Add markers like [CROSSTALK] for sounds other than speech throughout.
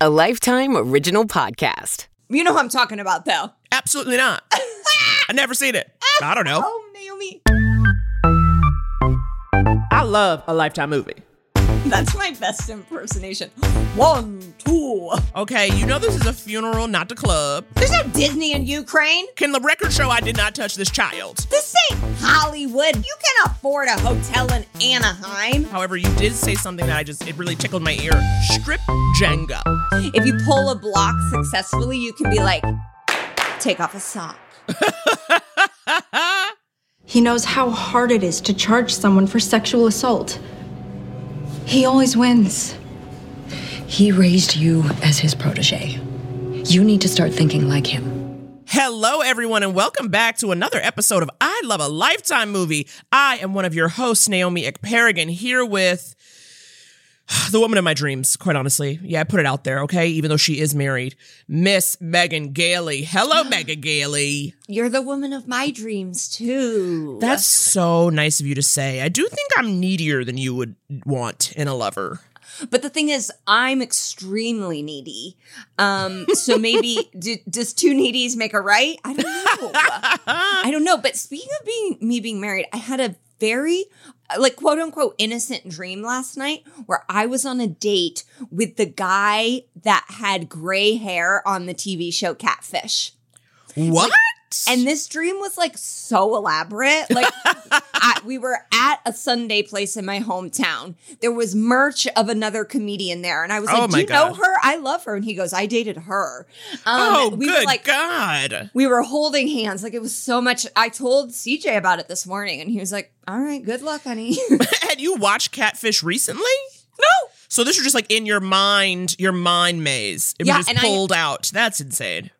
a Lifetime Original Podcast. You know who I'm talking about, though. Absolutely not. I never seen it. I don't know. Oh, Naomi. I love a Lifetime movie. [LAUGHS] That's my best impersonation. One, two. Okay, you know this is a funeral, not a club. There's no Disney in Ukraine. Can the record show I did not touch this child? This ain't Hollywood. You can afford a hotel in Anaheim. However, you did say something that I just, it really tickled my ear. Strip Jenga. If you pull a block successfully, you can be like, take off a sock. [LAUGHS] He knows how hard it is to charge someone for sexual assault. He always wins. He raised you as his protege. You need to start thinking like him. Hello, everyone, and welcome back to another episode of I Love a Lifetime Movie. I am one of your hosts, Naomi Ekperigan, here with [SIGHS] the woman of my dreams, quite honestly. Yeah, I put it out there, okay? Even though she is married. Miss Megan Gailey. Hello, [GASPS] Megan Gailey. You're the woman of my dreams, too. That's so nice of you to say. I do think I'm needier than you would want in a lover. But the thing is, I'm extremely needy. Um, so maybe [LAUGHS] do, does two needies make a right? I don't know. [LAUGHS] I don't know. But speaking of being me being married, I had a very like quote unquote innocent dream last night where I was on a date with the guy that had gray hair on the TV show Catfish. What? And this dream was like so elaborate. Like [LAUGHS] I, we were at a sundae place in my hometown. There was merch of another comedian there, and I was Oh like, "Do you know her? I love her." And he goes, "I dated her." Um, oh, we good were like, God. we were holding hands. Like it was so much. I told CJ about it this morning, and he was like, "All right, good luck, honey." [LAUGHS] Had you watched Catfish recently? no. So this was just like in your mind, your mind maze. It Yeah, was just I- pulled out. That's insane.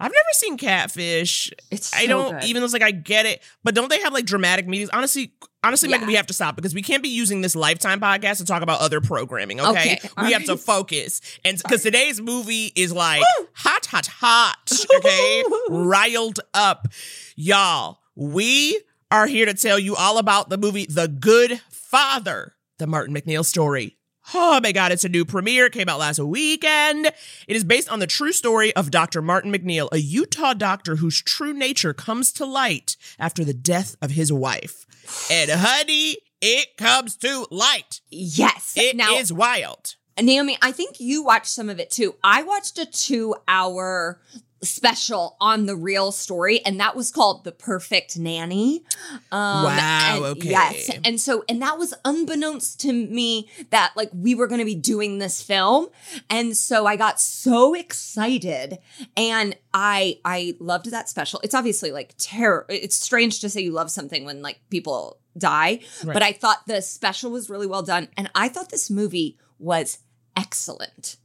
I've never seen Catfish. It's I so don't good. even though it's like I get it, but don't they have like dramatic meetings? Honestly, honestly, Megan, we have to stop because we can't be using this Lifetime podcast to talk about other programming. Okay, Okay, we all have to focus, and because today's movie is like hot, hot, hot. Okay, [LAUGHS] riled up, y'all. We are here to tell you all about the movie The Good Father, the Martin MacNeill story. Oh my God, it's a new premiere. It came out last weekend. It is based on the true story of Dr. Martin MacNeill, a Utah doctor whose true nature comes to light after the death of his wife. And honey, it comes to light. Yes. It is now, wild. Naomi, I think you watched some of it too. I watched a two-hour special on the real story, and that was called "The Perfect Nanny." Um, Wow, and- okay. Yes, and so and that was unbeknownst to me that like we were going to be doing this film, and so I got so excited, and I I loved that special. It's obviously like terror. It's strange to say you love something when like people die, Right. but I thought the special was really well done, and I thought this movie was excellent.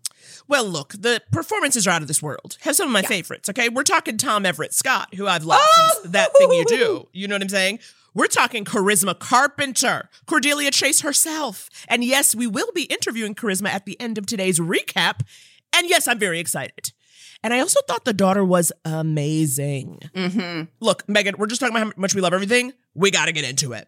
Well, look, the performances are out of this world. Have some of my favorites, okay? We're talking Tom Everett Scott, who I've loved since that thing you do. [LAUGHS] You know what I'm saying? We're talking Charisma Carpenter, Cordelia Chase herself. And yes, we will be interviewing Charisma at the end of today's recap. And yes, I'm very excited. And I also thought the daughter was amazing. Mm-hmm. Look, Megan, we're just talking about how much we love everything. We got to get into it.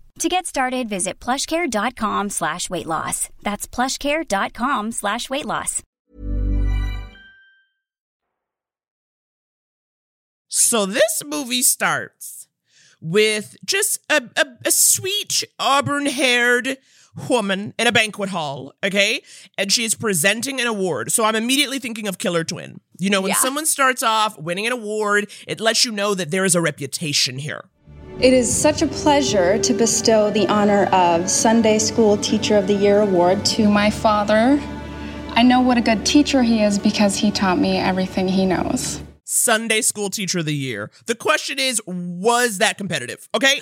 To get started, visit plushcare.com slash weight loss. That's plushcare.com slash weight loss. So this movie starts with just a, a, a sweet auburn haired woman in a banquet hall, okay? And she is presenting an award. So I'm immediately thinking of Killer Twin. You know, when Yeah. someone starts off winning an award, it lets you know that there is a reputation here. It is such a pleasure to bestow the honor of Sunday School Teacher of the Year award to to my father. I know what a good teacher he is because he taught me everything he knows. Sunday School Teacher of the Year. The question is, was that competitive? Okay.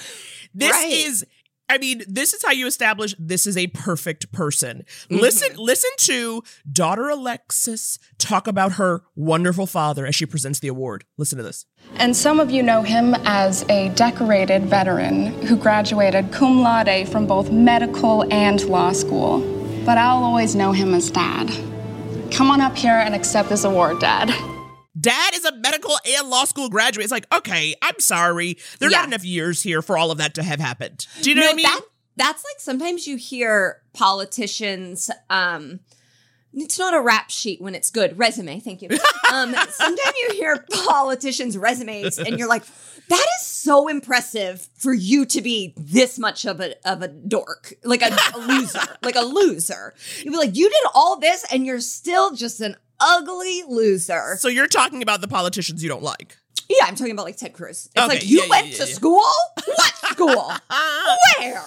This Right. is I mean, this is how you establish this is a perfect person. Mm-hmm. Listen, listen to daughter Alexis talk about her wonderful father as she presents the award. Listen to this. And some of you know him as a decorated veteran who graduated cum laude from both medical and law school. But I'll always know him as Dad. Come on up here and accept this award, Dad. Dad is a medical and law school graduate. It's like, okay, I'm sorry. There are Yeah. not enough years here for all of that to have happened. Do you know No, what I mean? That, that's like sometimes you hear politicians. Um, it's not a rap sheet when it's good. Resume, thank you. [LAUGHS] Um, sometimes you hear politicians' resumes, and you're like, "That is so impressive for you to be this much of a of a dork, like a, a loser, like a loser." You'd be like, "You did all this, and you're still just an ugly loser." so you're talking about the politicians you don't like. yeah, I'm talking about like Ted Cruz. It's Okay, like you yeah, went yeah, to yeah. school. What [LAUGHS] school? Where?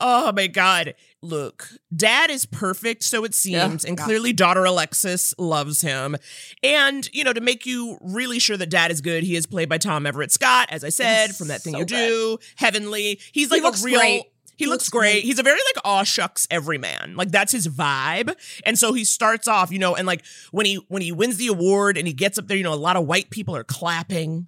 Oh my God. Look, dad is perfect, so it seems, and clearly daughter Alexis loves him. And, you know, to make you really sure that dad is good, he is played by Tom Everett Scott, as I said, from That Thing so You Do, Heavenly. He's like looks a real. great. He, He looks, looks great. great. He's a very like aw shucks everyman. Like that's his vibe. And so he starts off, you know, and like when he when he wins the award and he gets up there, you know, a lot of white people are clapping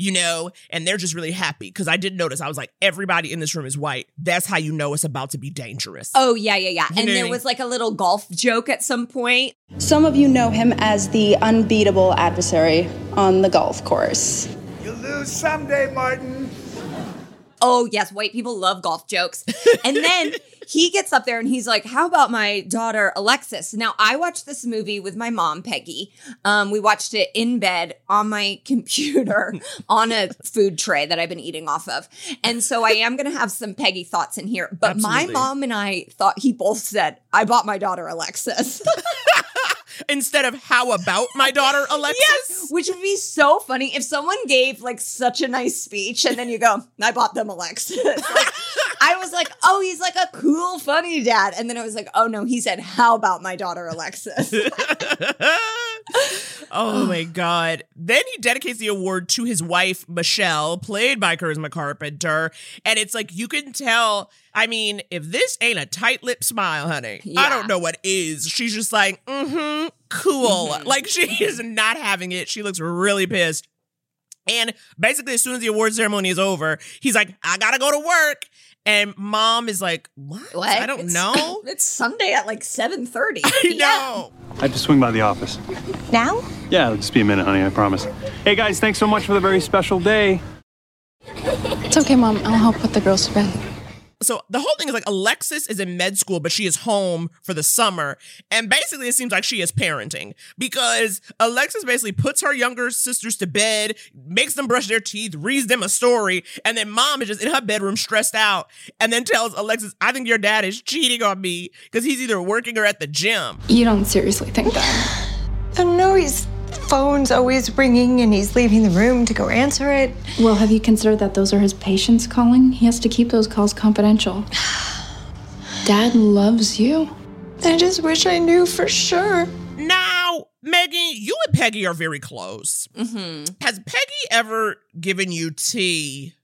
you know, and they're just really happy because I did notice I was like, everybody in this room is white. That's how you know it's about to be dangerous. Oh yeah, yeah, yeah. You and there mean? was like a little golf joke at some point. Some of you know him as the unbeatable adversary on the golf course. You'll lose someday, Martin. Oh yes, white people love golf jokes. [LAUGHS] And then he gets up there and he's like, "How about my daughter Alexis?" Now I watched this movie with my mom Peggy. Um, we watched it in bed on my [LAUGHS] computer [LAUGHS] on a food tray that I've been eating off of, and so I am going to have some Peggy thoughts in here. But Absolutely. my mom and I thought he both said, "I bought my daughter Alexis." Instead of how about my daughter [LAUGHS] Alexis? Yes, which would be so funny if someone gave like such a nice speech and then you go, I bought them Alexis. [LAUGHS] Like, [LAUGHS] I was like, oh, he's like a cool, funny dad. And then I was like, oh no, he said, how about my daughter Alexis? oh my god. Then he dedicates the award to his wife, Michelle, played by Charisma Carpenter. And it's like you can tell. I mean, if this ain't a tight lip smile, honey, I don't know what is. She's just like, mm-hmm, cool. Like she [LAUGHS] is not having it. She looks really pissed. And basically, as soon as the award ceremony is over, he's like, I gotta go to work. And mom is like, What? what? I don't It's- know. [LAUGHS] It's Sunday at like 7.30. I know. I have to swing by the office. Now? Yeah, it'll just be a minute, honey, I promise. Hey guys, thanks so much for the very special day. It's okay, Mom. I'll help put the girls to bed. So the whole thing is like Alexis is in med school, but she is home for the summer. And basically, it seems like she is parenting because Alexis basically puts her younger sisters to bed, makes them brush their teeth, reads them a story, and then mom is just in her bedroom stressed out and then tells Alexis, I think your dad is cheating on me because he's either working or at the gym. You don't seriously think that? Oh no, his phone's always ringing and he's leaving the room to go answer it. Well, have you considered that those are his patients calling? He has to keep those calls confidential. [SIGHS] Dad loves you. I just wish I knew for sure. Now, Megan, you and Peggy are very close. Mhm. Has Peggy ever given you tea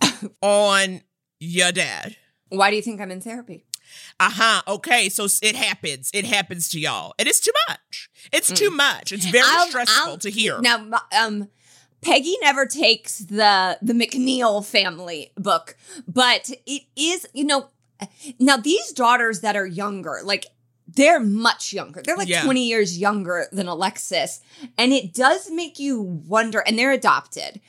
[LAUGHS] on your dad? Why do you think I'm in therapy? Uh huh. Okay, so it happens. It happens to y'all, and it's too much. It's too much. It's very I'll- stressful I'll- to hear. Now, um, Peggy never takes the the MacNeill family book, but it is, you know, now these daughters that are younger, like they're much younger. They're like Yeah. 20 years younger than Alexis. And it does make you wonder, and they're adopted.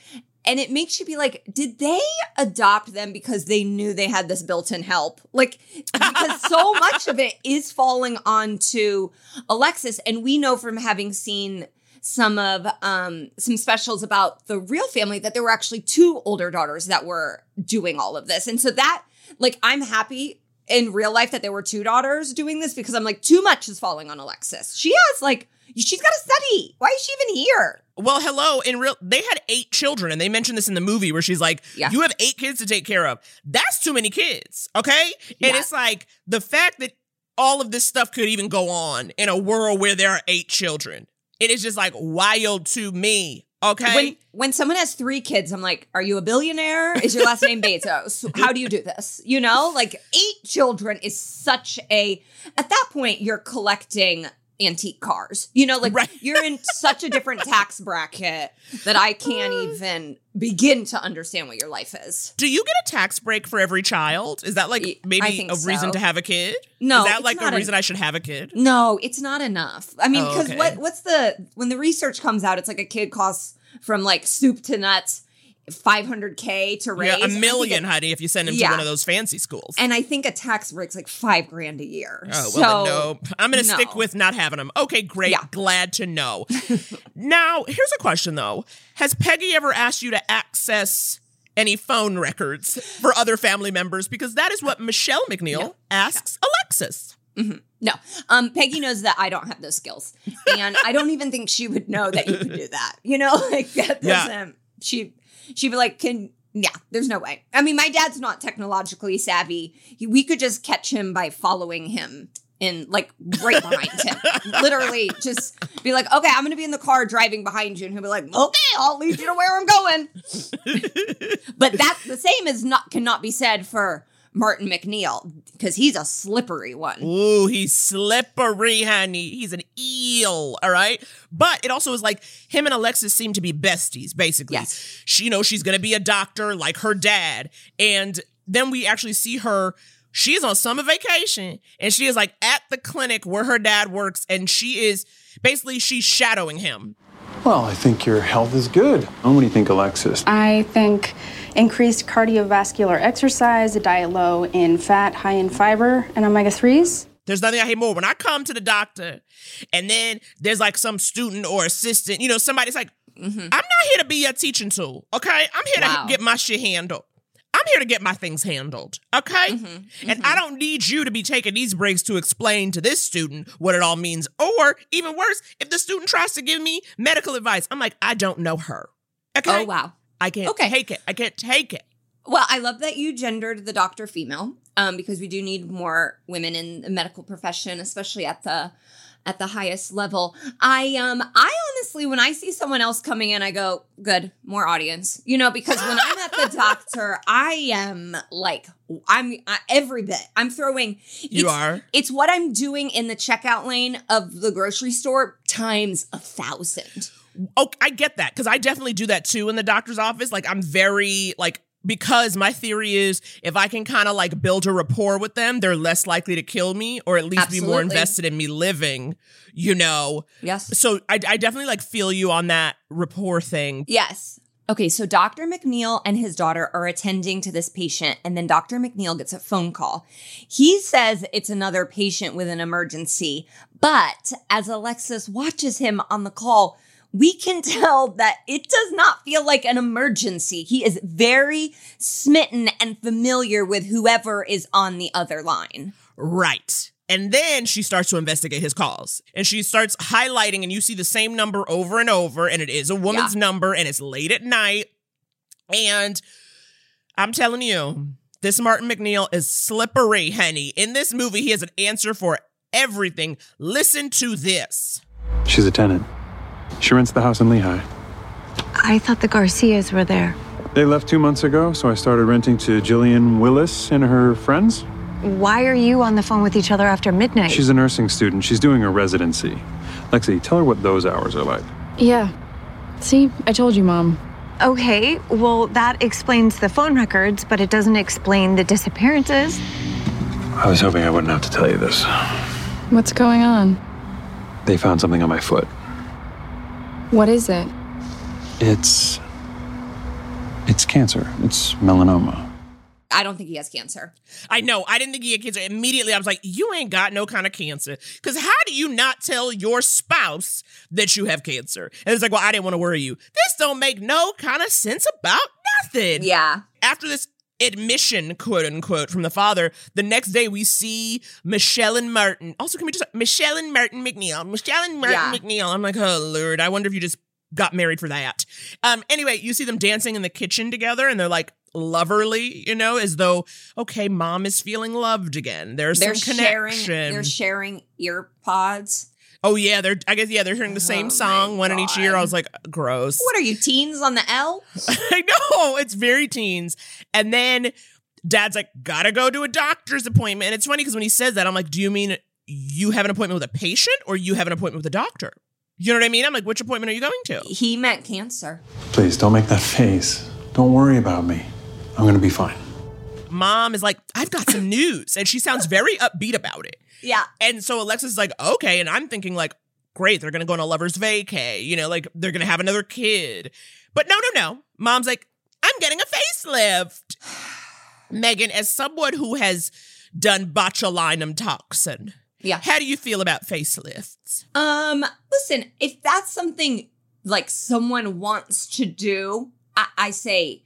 And it makes you be like, did they adopt them because they knew they had this built in help? Like, because [LAUGHS] so much of it is falling onto Alexis. And we know from having seen some of um some specials about the real family that there were actually two older daughters that were doing all of this. And so that like I'm happy in real life that there were two daughters doing this because I'm like too much is falling on Alexis. She has like she's got to study. Why is she even here? well, hello. In real, they had eight children, and they mentioned this in the movie where she's like, Yeah. "You have eight kids to take care of. That's too many kids." Okay, and Yeah. it's like the fact that all of this stuff could even go on in a world where there are eight children. It is just like wild to me. Okay. When when someone has three kids, I'm like, are you a billionaire? Is your last name Bezos? [LAUGHS] How do you do this? You know, like eight children is such a at that point you're collecting antique cars. You know, like you're in such a different [LAUGHS] tax bracket that I can't uh. even begin to understand what your life is. Do you get a tax break for every child? Is that like maybe a reason so. to have a kid? No, Is that like a- reason I should have a kid? No, it's not enough. I mean, Oh, because okay. what what's the when the research comes out, it's like a kid costs from like soup to nuts, 500k to raise. Yeah, a million, it- honey, if you send him to one of those fancy schools. And I think a tax break's like five grand a year. Oh, so, well, then no. I'm going to no. stick with not having them. Okay, great. Glad to know. [LAUGHS] now, here's a question, though. Has Peggy ever asked you to access any phone records for other family members? Because that is what Michelle MacNeill asks Alexis. Mhm. No. Um, Peggy knows that I don't have those skills. And I don't even think she would know that you could do that. You know, [LAUGHS] like that Yeah. doesn't she she'd be like, can yeah, there's no way. I mean, my dad's not technologically savvy. He, we could just catch him by following him in like right behind him. [LAUGHS] Literally just be like, okay, I'm gonna be in the car driving behind you, and he'll be like, okay, I'll lead you to where I'm going. [LAUGHS] but that the same is not cannot be said for Martin MacNeill because he's a slippery one. Ooh, he's slippery, honey. He's an eel, all right? But it also is like him and Alexis seem to be besties, basically. Yes. She, you know, she's going to be a doctor like her dad. And then we actually see her. She's on summer vacation and she is like at the clinic where her dad works. And she is basically, she's shadowing him. Well, I think your health is good. What do you think, Alexis? I think increased cardiovascular exercise, a diet low in fat, high in fiber, and omega 3s. There's nothing I hate more when I come to the doctor and then there's like some student or assistant, you know, somebody's like, mm-hmm. I'm not here to be your teaching tool, okay? I'm here Wow. to get my shit handled. I'm here to get my things handled, okay? Mm-hmm. And mm-hmm. I don't need you to be taking these breaks to explain to this student what it all means. Or even worse, if the student tries to give me medical advice, I'm like, I don't know her. Okay. Oh wow. I can't okay. take it. I can't take it. Well, I love that you gendered the doctor female, um, because we do need more women in the medical profession, especially at the at the highest level. I um I honestly when I see someone else coming in, I go, good, more audience. You know, because when I'm at the [LAUGHS] doctor, I am like I'm I, every bit. I'm throwing You are? It's what I'm doing in the checkout lane of the grocery store times a thousand. Oh, I get that because I definitely do that too in the doctor's office. Like I'm very like because my theory is if I can kind of like build a rapport with them, they're less likely to kill me or at least be more invested in me living. You know. Yes. So I, I definitely like feel you on that rapport thing. Yes. Okay, so Dr. MacNeill and his daughter are attending to this patient, and then Dr. MacNeill gets a phone call. He says it's another patient with an emergency, but as Alexis watches him on the call, we can tell that it does not feel like an emergency. He is very smitten and familiar with whoever is on the other line. Right. And then she starts to investigate his calls. And she starts highlighting, and you see the same number over and over, and it is a woman's number, and it's late at night. And I'm telling you, this Martin MacNeill is slippery, honey. In this movie, he has an answer for everything. Listen to this. She's a tenant. She rents the house in Lehi. I thought the Garcias were there. They left two months ago, so I started renting to Jillian Willis and her friends. Why are you on the phone with each other after midnight? She's a nursing student. She's doing a residency. Lexi, tell her what those hours are like. Yeah. See, I told you, Mom. Okay, well, that explains the phone records, but it doesn't explain the disappearances. I was hoping I wouldn't have to tell you this. What's going on? They found something on my foot. What is it? It's. It's cancer. It's melanoma. I don't think he has cancer. I know. I didn't think he had cancer. Immediately, I was like, you ain't got no kind of cancer. Because how do you not tell your spouse that you have cancer? And it's like, well, I didn't want to worry you. This don't make no kind of sense about nothing. Yeah. After this admission, quote unquote, from the father, the next day we see Michelle and Martin. Also, can we just Michelle and Martin MacNeill? Michelle and Martin Yeah. MacNeill. I'm like, oh Lord, I wonder if you just got married for that. Um, anyway, you see them dancing in the kitchen together, and they're like loverly, you know, as though okay, mom is feeling loved again. There's They're some sharing connection. they're sharing ear pods. Oh yeah, they're I guess yeah, they're hearing the same Oh, song, my one in each year. I was like, gross. What are you teens on the L? [LAUGHS] I know, it's very teens. And then dad's like, gotta go to a doctor's appointment. And it's funny because when he says that, I'm like, do you mean you have an appointment with a patient or you have an appointment with a doctor? You know what I mean? I'm like, which appointment are you going to? He meant cancer. Please don't make that face. Don't worry about me. I'm gonna be fine. Mom is like, I've got some news. And she sounds very [LAUGHS] upbeat about it. Yeah. And so Alexis is like, okay. And I'm thinking, like, great, they're gonna go on a lover's vacay, you know, like they're gonna have another kid. But no, no, no. Mom's like, I'm getting a facelift. [SIGHS] Megan, as someone who has done botulinum toxin, Yeah. how do you feel about facelifts? Um, listen, if that's something like someone wants to do, I, I say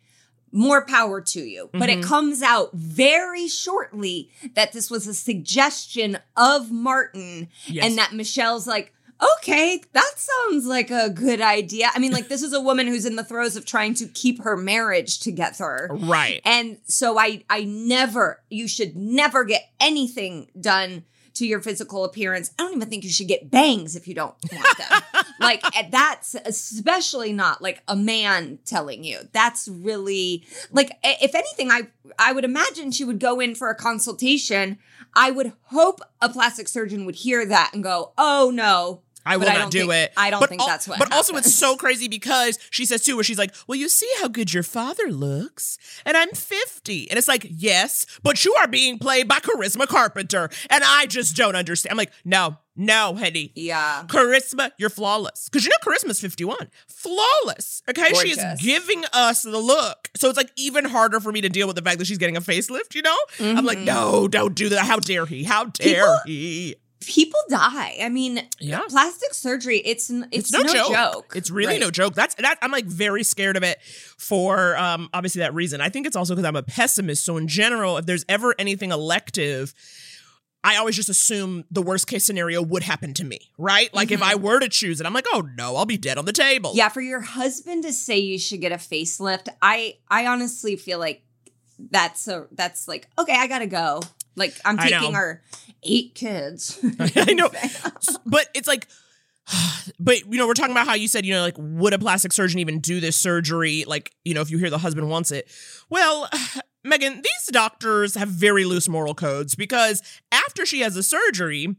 more power to you. But it Mhm. comes out very shortly that this was a suggestion of Martin Yes. and that Michelle's like, okay, that sounds like a good idea. I mean, like, this is a woman who's in the throes of trying to keep her marriage together. Right. And so I I never you should never get anything done to your physical appearance. I don't even think you should get bangs if you don't want them. [LAUGHS] like eh, that's especially not like a man telling you. That's really like eh, if anything I I would imagine she would go in for a consultation. I would hope a plastic surgeon would hear that and go, "Oh no, I will But not don't think- it. I don't But think al- that's what But also, it's so crazy because she says too, where she's like, "Well, you see how good your father looks, and I'm 50," and it's like, yes, but you are being played by Charisma Carpenter, and I just don't understand. I'm like, no, no, honey. Yeah. Charisma, you're flawless. Because you know Charisma's 51. Flawless. Okay. She is giving us the look. So it's like even harder for me to deal with the fact that she's getting a facelift, you know? I'm like, Mhm. no, don't do that. How dare he? How dare People- he? People die. I mean, Yeah. plastic surgery, it's it's, It's no, no, joke. joke. It's really Right. no joke. That's that. I'm like very scared of it for um obviously that reason. I think it's also because I'm a pessimist. So in general, if there's ever anything elective, I always just assume the worst case scenario would happen to me, right? Like if I were to choose it, I'm like, oh no, I'll be dead on the table. Yeah, for your husband to say you should get a facelift, I I honestly feel like that's a that's like okay, I gotta go. Like I'm taking our eight kids. [LAUGHS] I know. [LAUGHS] but it's like [SIGHS] but you know we're talking about how you said you know like would a plastic surgeon even do this surgery like you know if you hear the husband wants it well [SIGHS] megan these doctors have very loose moral codes because after she has the surgery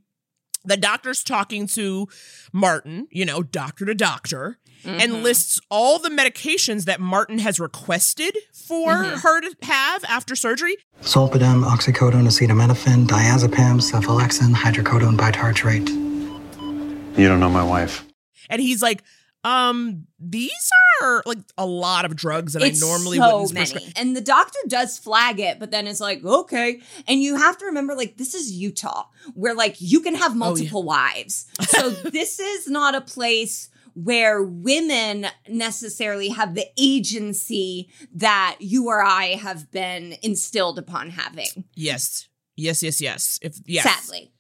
the doctor's talking to martin you know doctor to doctor and lists all the medications that martin has requested for her to have after surgery Zolpidem, oxycodone, acetaminophen, diazepam, cephalexin, hydrocodone, bitartrate. You don't know my wife. and he's like um these are like a lot of drugs that it's i normally so wouldn't many. prescribe And the doctor does flag it, but then it's like, okay. And you have to remember, like, this is Utah, where like you can Oh, have multiple wives. So [LAUGHS] this is not a place where women necessarily have the agency that you or I have been instilled upon having. yes yes yes yes if yes Sadly.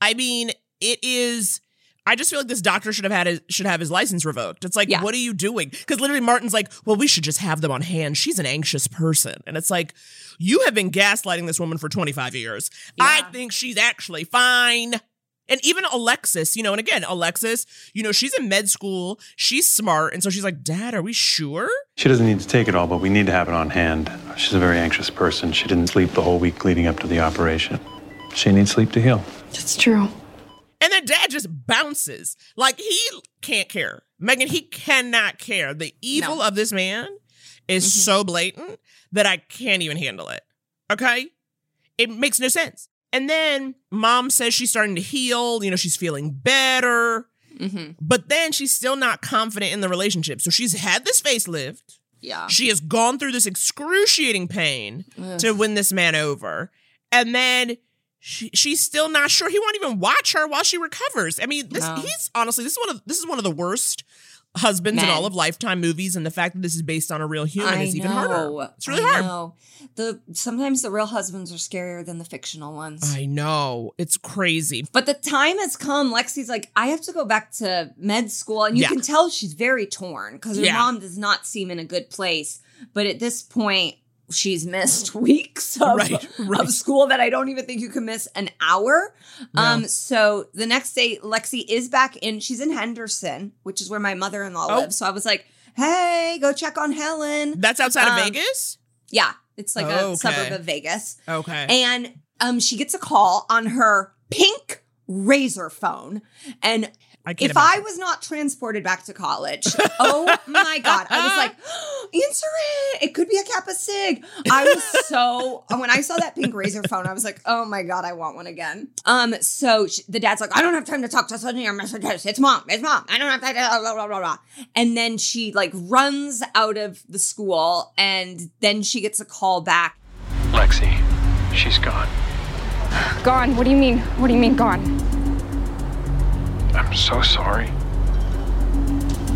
i mean it is I just feel like this doctor should have had his, should have his license revoked. It's like, Yeah. what are you doing? Because literally, Martin's like, well, we should just have them on hand. She's an anxious person, and it's like, you have been gaslighting this woman for twenty five years. I think she's actually fine. And even Alexis, you know, and again, Alexis, you know, she's in med school, she's smart, and so she's like, Dad, are we sure? She doesn't need to take it all, but we need to have it on hand. She's a very anxious person. She didn't sleep the whole week leading up to the operation. She needs sleep to heal. That's true. And then dad just bounces. Like he can't care. Megan, he cannot care. The evil of this man is mm-hmm. so blatant that I can't even handle it. Okay? It makes no sense. And then mom says she's starting to heal, you know, she's feeling better. Mm-hmm. But then she's still not confident in the relationship. So she's had this facelift. Yeah. She has gone through this excruciating pain Ugh. to win this man over. And then she, she's still not sure he won't even watch her while she recovers. I mean, this No. he's honestly this is one of this is one of the worst husbands in all of lifetime movies and the fact that this is based on a real human I is even harder. It's really I hard. know. The sometimes the real husbands are scarier than the fictional ones. I know. It's crazy. But the time has come. Lexi's like, I have to go back to med school. And you Yeah. can tell she's very torn because her Yeah. mom does not seem in a good place. But at this point, she's missed [LAUGHS] weeks of, Right, right. of school that I don't even think you can miss an hour. Um, so the next day, Lexi is back in. She's in Henderson, which is where my mother in law Oh. lives. So I was like, "Hey, go check on Helen." That's outside of Um, Vegas? Yeah, it's like a suburb of Vegas. Okay. And um, she gets a call on her pink Razr phone, and I can't if I was not transported back to college, [LAUGHS] oh my god, I was like, [GASPS] answer it. It could be a Kappa Sig. I was so [LAUGHS] when I saw that pink Razr phone, I was like, oh my god, I want one again. Um, so she, the dad's like, I don't have time to talk to send your messages. It's mom. It's mom. I don't have time. To, blah, blah, blah, blah. And then she like runs out of the school, and then she gets a call back. Lexi, she's gone. Gone. What do you mean? What do you mean gone? I'm so sorry.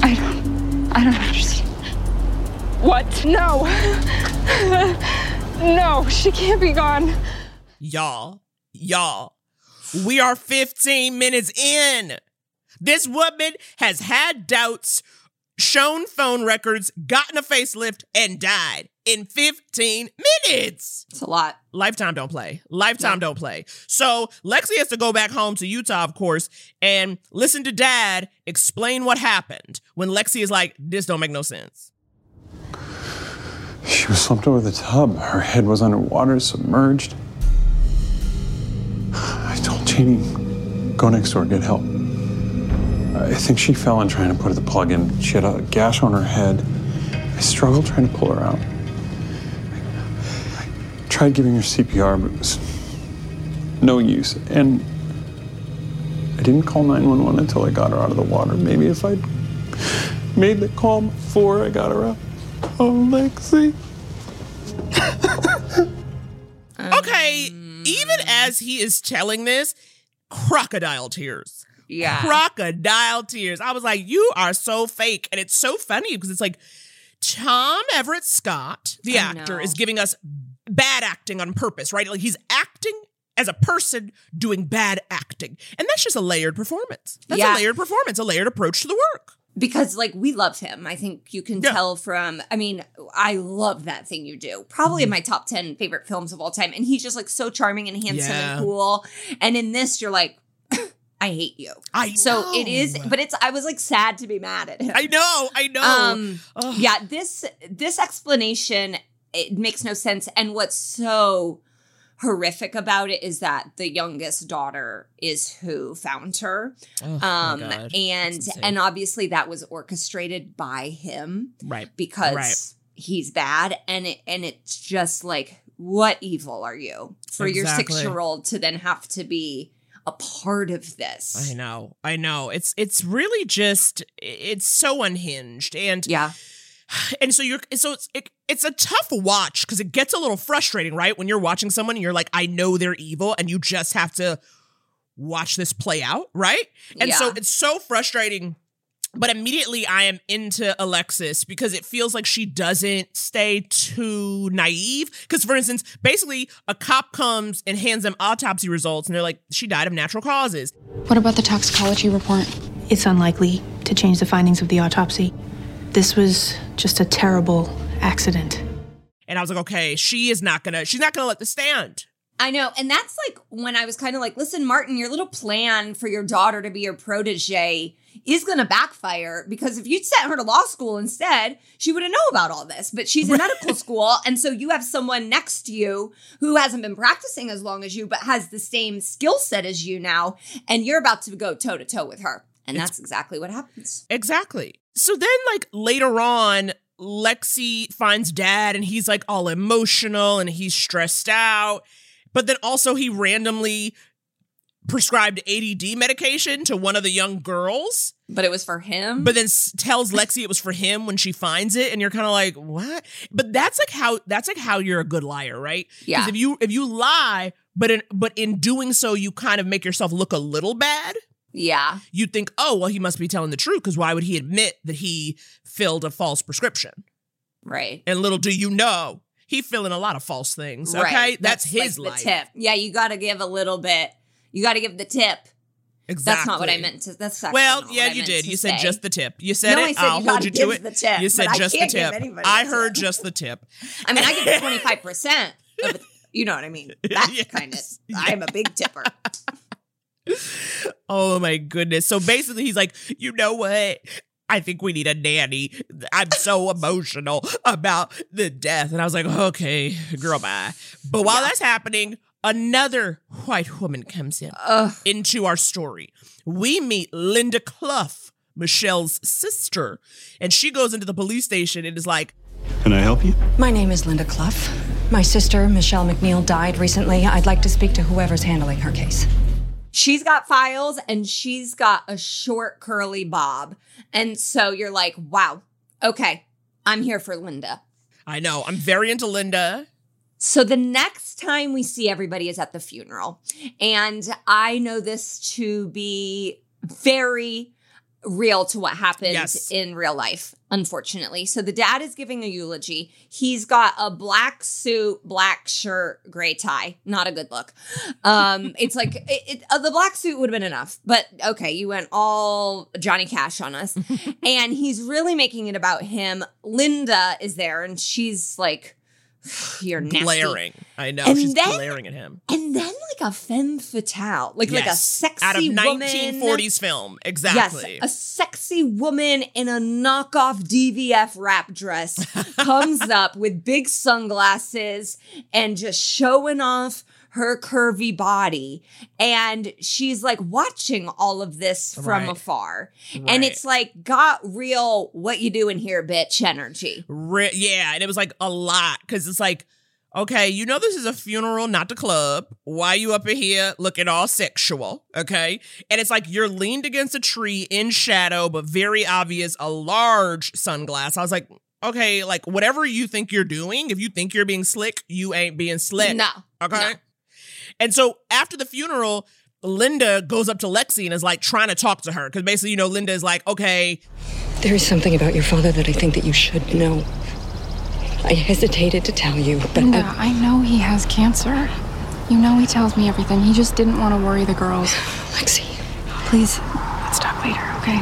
I don't. I don't understand. What? No. no, she can't be gone. Y'all, y'all, we are 15 minutes in. This woman has had doubts, shown phone records, gotten a facelift, and died in 15 minutes. It's a lot. Lifetime don't play. Lifetime don't play. So Lexi has to go back home to Utah, of course, and listen to dad explain what happened when Lexi is like, this don't make no sense. She was slumped over the tub. Her head was underwater, submerged. I told Jeannie, go next door, get help. I think she fell in trying to put the plug in. She had a gash on her head. I struggled trying to pull her out. I tried giving her CPR, but it was no use. And I didn't call 911 until I got her out of the water. Maybe if I'd made the call before I got her out. Oh, Lexi. [LAUGHS] Okay, even as he is telling this, crocodile tears. Yeah. Crocodile tears. I was like, you are so fake. And it's so funny because it's like Tom Everett Scott, the I actor, know. is giving us bad acting on purpose, right? Like he's acting as a person doing bad acting. And that's just a layered performance. That's Yeah. a layered performance, a layered approach to the work. because like we love him. I think you can Yeah. tell from I mean, I love that thing you do. Probably in Mm-hmm. my top 10 favorite films of all time and he's just like so charming and handsome Yeah. and cool. And in this you're like [LAUGHS] I hate you. I so it is but it's I was like sad to be mad at him. I know, I know. Um Ugh. yeah, this this explanation it makes no sense and what's so horrific about it is that the youngest daughter is who found her. Oh, um and and obviously that was orchestrated by him Right. because Right. he's bad and it and it's just like what evil are you for your 6-year-old to then have to be a part of this. I know. I know. It's it's really just it's so unhinged and Yeah. And so you're so it's it, it's a tough watch because it gets a little frustrating, right? When you're watching someone and you're like, I know they're evil, and you just have to watch this play out, right? And so it's so frustrating. But immediately I am into Alexis because it feels like she doesn't stay too naive. Because, for instance, basically a cop comes and hands them autopsy results and they're like, she died of natural causes. What about the toxicology report? It's unlikely to change the findings of the autopsy. This was just a terrible accident. And I was like, okay, she is not gonna, she's not gonna let this stand. I know. And that's like when I was kind of like, listen, Martin, your little plan for your daughter to be your protege is going to backfire because if you'd sent her to law school instead, she wouldn't know about all this. But she's in [LAUGHS] medical school. And so you have someone next to you who hasn't been practicing as long as you, but has the same skill set as you now. And you're about to go toe to toe with her. And that's exactly what happens. Exactly. So then, like later on, Lexi finds dad and he's like all emotional and he's stressed out. But then also, he randomly prescribed ADD medication to one of the young girls. But it was for him. But then s- tells Lexi it was for him when she finds it, and you're kind of like, what? But that's like how that's like how you're a good liar, right? Yeah. Because if you if you lie, but in but in doing so, you kind of make yourself look a little bad yeah. you think, oh, well, he must be telling the truth because why would he admit that he filled a false prescription? Right. And little do you know, he filling a lot of false things. Okay, Right. that's, his like life. the tip. Yeah, you got to give a little bit. You got to give the tip Exactly. That's not what I meant to. That's Well, yeah, you did. You said just the tip. You said No, it. I said you I'll hold you to it. the tip, you said just the tip. I heard tip. just the tip. I mean, I give [LAUGHS] twenty five percent. You know what I mean? That kind of. I'm a big tipper. [LAUGHS] Oh my goodness. So basically, he's like, you know what? I think we need a nanny. I'm so emotional about the death. And I was like, okay, girl, bye. But while that's happening, another white woman comes in into our story. We meet Linda Cluff, Michelle's sister, and she goes into the police station and is like, Can I help you? My name is Linda Cluff. My sister, Michelle MacNeill, died recently. I'd like to speak to whoever's handling her case. She's got files and she's got a short curly bob. And so you're like, wow, okay, I'm here for Linda. I know, I'm very into Linda. So the next time we see everybody is at the funeral. And I know this to be very real to what happened Yes. in real life, unfortunately. So the dad is giving a eulogy. He's got a black suit, black shirt, gray tie. Not a good look. Um, [LAUGHS] it's like it, it, uh, the black suit would have been enough, but okay, you went all Johnny Cash on us. [LAUGHS] and he's really making it about him. Linda is there and she's like, you're nasty. Glaring. I know, And she's then- glaring at him. And then like a femme fatale, like like a Yes. sexy Out of woman. 1940s film. Exactly. Yes, a sexy woman in a knockoff DVF wrap dress [LAUGHS] comes up with big sunglasses and just showing off her curvy body. And she's like watching all of this from Right. afar. And it's like got real, what you doing here, bitch energy. Re- yeah, and it was like a lot because it's like, okay, you know this is a funeral, not the club. Why you up in here looking all sexual? Okay, and it's like you're leaned against a tree in shadow, but very obvious, a large sunglass. I was like, okay, like whatever you think you're doing, if you think you're being slick, you ain't being slick. No. Okay. And so after the funeral, Linda goes up to Lexi and is like trying to talk to her because basically, you know, Linda is like, okay, There is something about your father that I think that you should know. I hesitated to tell you, but Linda, I, I know he has cancer. You know he tells me everything. He just didn't want to worry the girls. [SIGHS] Lexi, Please, let's talk later, okay?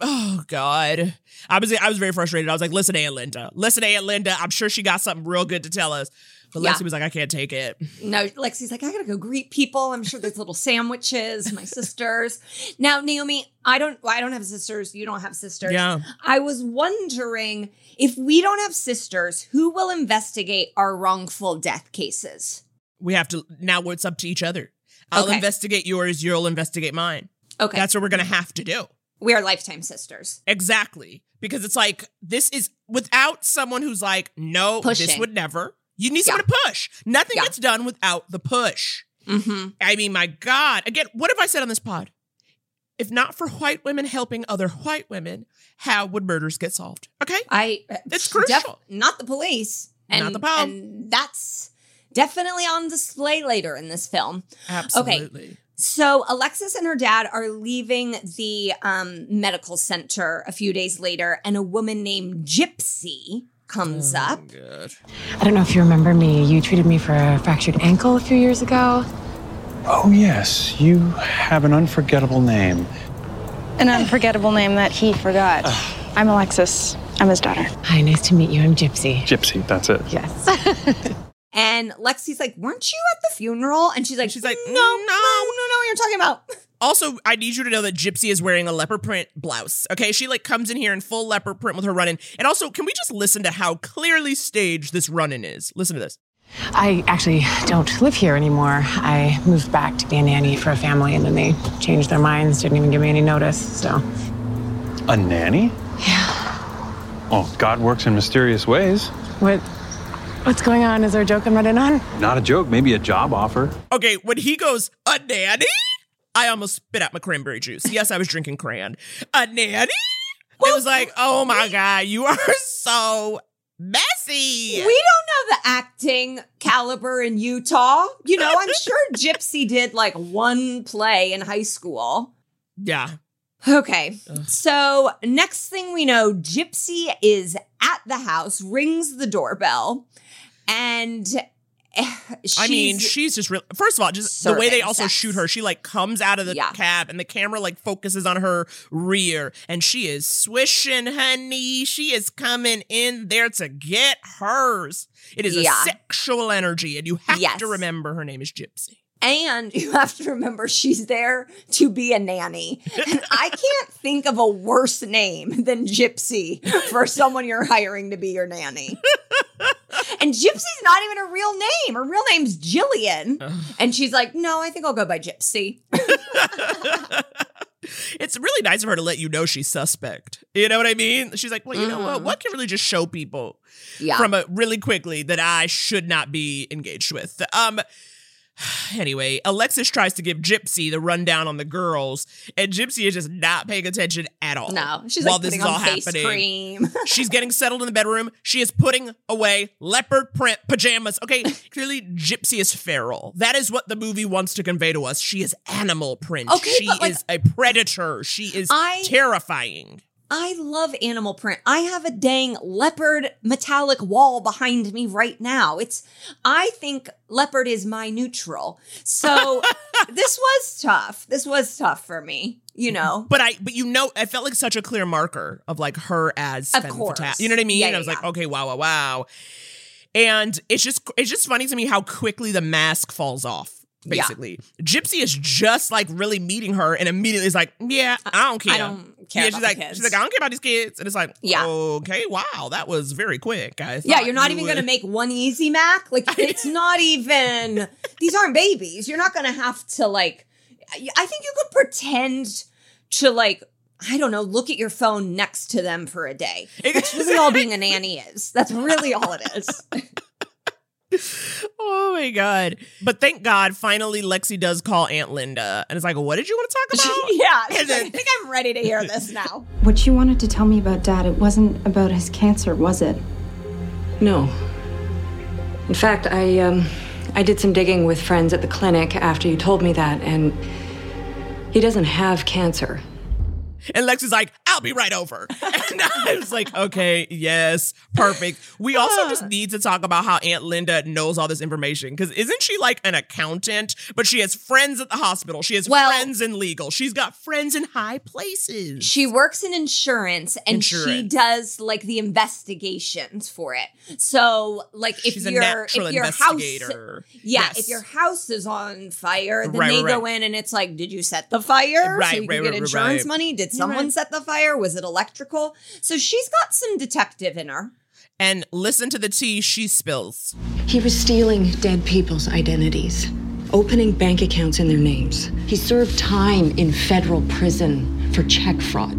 Oh God. I was I was very frustrated. I was like, listen, Aunt Linda. Listen, Aunt Linda. I'm sure she got something real good to tell us. But Yeah. Lexi was like, I can't take it. No, Lexi's like, I gotta go greet people. I'm sure there's little sandwiches, my sisters. Now, Naomi, I don't I don't have sisters. You don't have sisters. Yeah. I was wondering if we don't have sisters, who will investigate our wrongful death cases? We have to now it's up to each other. I'll Okay. investigate yours, you'll investigate mine. Okay. That's what we're gonna have to do. we are lifetime sisters. Exactly. Because it's like this is without someone who's like, no, this would never. You need someone to push. Nothing Yeah. gets done without the push. Mm-hmm. I mean, my God. Again, what have I said on this pod? If not for white women helping other white women, how would murders get solved? Okay? I It's crucial. not the police. And, Not the pub. And that's definitely on display later in this film. Absolutely. So Alexis and her dad are leaving the um, medical center a few days later, and a woman named Gypsy comes mm, up. Good. I don't know if you remember me. You treated me for a fractured ankle a few years ago. Oh, yes. You have an unforgettable name. An unforgettable name that he forgot. Ah. I'm Alexis. I'm his daughter. Hi, nice to meet you. I'm Gypsy. Gypsy, that's it. Yes. [LAUGHS] And Lexi's like, "Weren't you at the funeral?" And she's like, She's like, "No, no, no, no, no. You're talking about." Also, I need you to know that Gypsy is wearing a leopard print blouse. Okay, she like comes in here in full leopard print with her run-in. And also, can we just listen to how clearly staged this run-in is? Listen to this. I actually don't live here anymore. I moved back to be a nanny for a family, and then they changed their minds, didn't even give me any notice. So, A nanny? Yeah. Oh, God works in mysterious ways. what? What's going on? Is there a joke I'm running on? Not a joke, maybe a job offer. Okay, when he goes, a nanny? I almost spit out my cranberry juice. Yes, I was drinking cran. A nanny? it was like, oh my God, you are so messy. We don't know the acting caliber in Utah. You know, I'm [LAUGHS] sure Gypsy did like one play in high school. yeah. Okay. So, next thing we know, Gypsy is at the house, rings the doorbell, and [LAUGHS] I mean, she's- just real. First of all, just the way they also shoot her, she like comes out of the Yeah. cab and the camera like focuses on her rear and she is swishing, honey. She is coming in there to get hers. It is Yeah. a sexual energy, and you have Yes. to remember her name is Gypsy. And [LAUGHS] you have to remember she's there to be a nanny. And I can't think of a worse name than Gypsy for someone you're hiring to be your nanny. And Gypsy's not even her real name. Her real name's Jillian. And she's like, no, I think I'll go by Gypsy. [LAUGHS] It's really nice of her to let you know she's suspect. You know what I mean? She's like, well, you know what? Mhm. What can really just show people Yeah. from a really quickly that I should not be engaged with. Um. [SIGHS] Anyway, Alexis tries to give Gypsy the rundown on the girls, and Gypsy is just not paying attention at all. No, she's while like this is all happening. [LAUGHS] She's getting settled in the bedroom. She is putting away leopard print pajamas. Okay, [LAUGHS] clearly Gypsy is feral. That is what the movie wants to convey to us. She is animal print. Okay, she like, is a predator. She is I- terrifying. I love animal print. I have a dang leopard metallic wall behind me right now. It's I think leopard is my neutral. So [LAUGHS] this was tough. This was tough for me, you know. But I, but you know, I felt like such a clear marker of like her as Of course. fatale. You know what I mean? Yeah, I yeah, was like, yeah. okay, wow, wow, wow. And it's just, it's just funny to me how quickly the mask falls off. Yeah. Basically, Gypsy is just like really meeting her, and immediately is like, "Yeah, I don't care. I don't care Yeah, she's like, kids. she's like, I don't care about these kids, and it's like, Yeah. okay, wow, that was very quick, guys. Yeah, you're not even going to make one easy Mac. Like [LAUGHS] it's not even these aren't babies. You're not going to have to like I think you could pretend to like I don't know, look at your phone next to them for a day. It's really all being a [LAUGHS] nanny is. That's really all it is. [LAUGHS] Oh my god! But thank God, finally Lexi does call Aunt Linda, and it's like, what did you want to talk about? [LAUGHS] yeah, And I think I'm ready to hear this now. [LAUGHS] What you wanted to tell me about Dad, it wasn't about his cancer, was it? No. In fact, I um I did some digging with friends at the clinic after you told me that and he doesn't have cancer. And Lexi's like, I'll be right over. [LAUGHS] And I was like, okay, yes, perfect. We also just need to talk about how Aunt Linda knows all this information. Because isn't she like an accountant? But she has friends at the hospital. She has Well- friends in legal. She's got friends in high places. She works in insurance and she does like the investigations for it. So like if She's a your if your house investigator. Yeah, Yes. if your house is on fire, then Right, they right, go in and it's like, did you set the fire? Right, so you right, can get insurance right. money. Did You're someone right. set the fire? Was it electrical? So she's got some detective in her. And listen to the tea she spills. He was stealing dead people's identities, opening bank accounts in their names. He served time in federal prison for check fraud.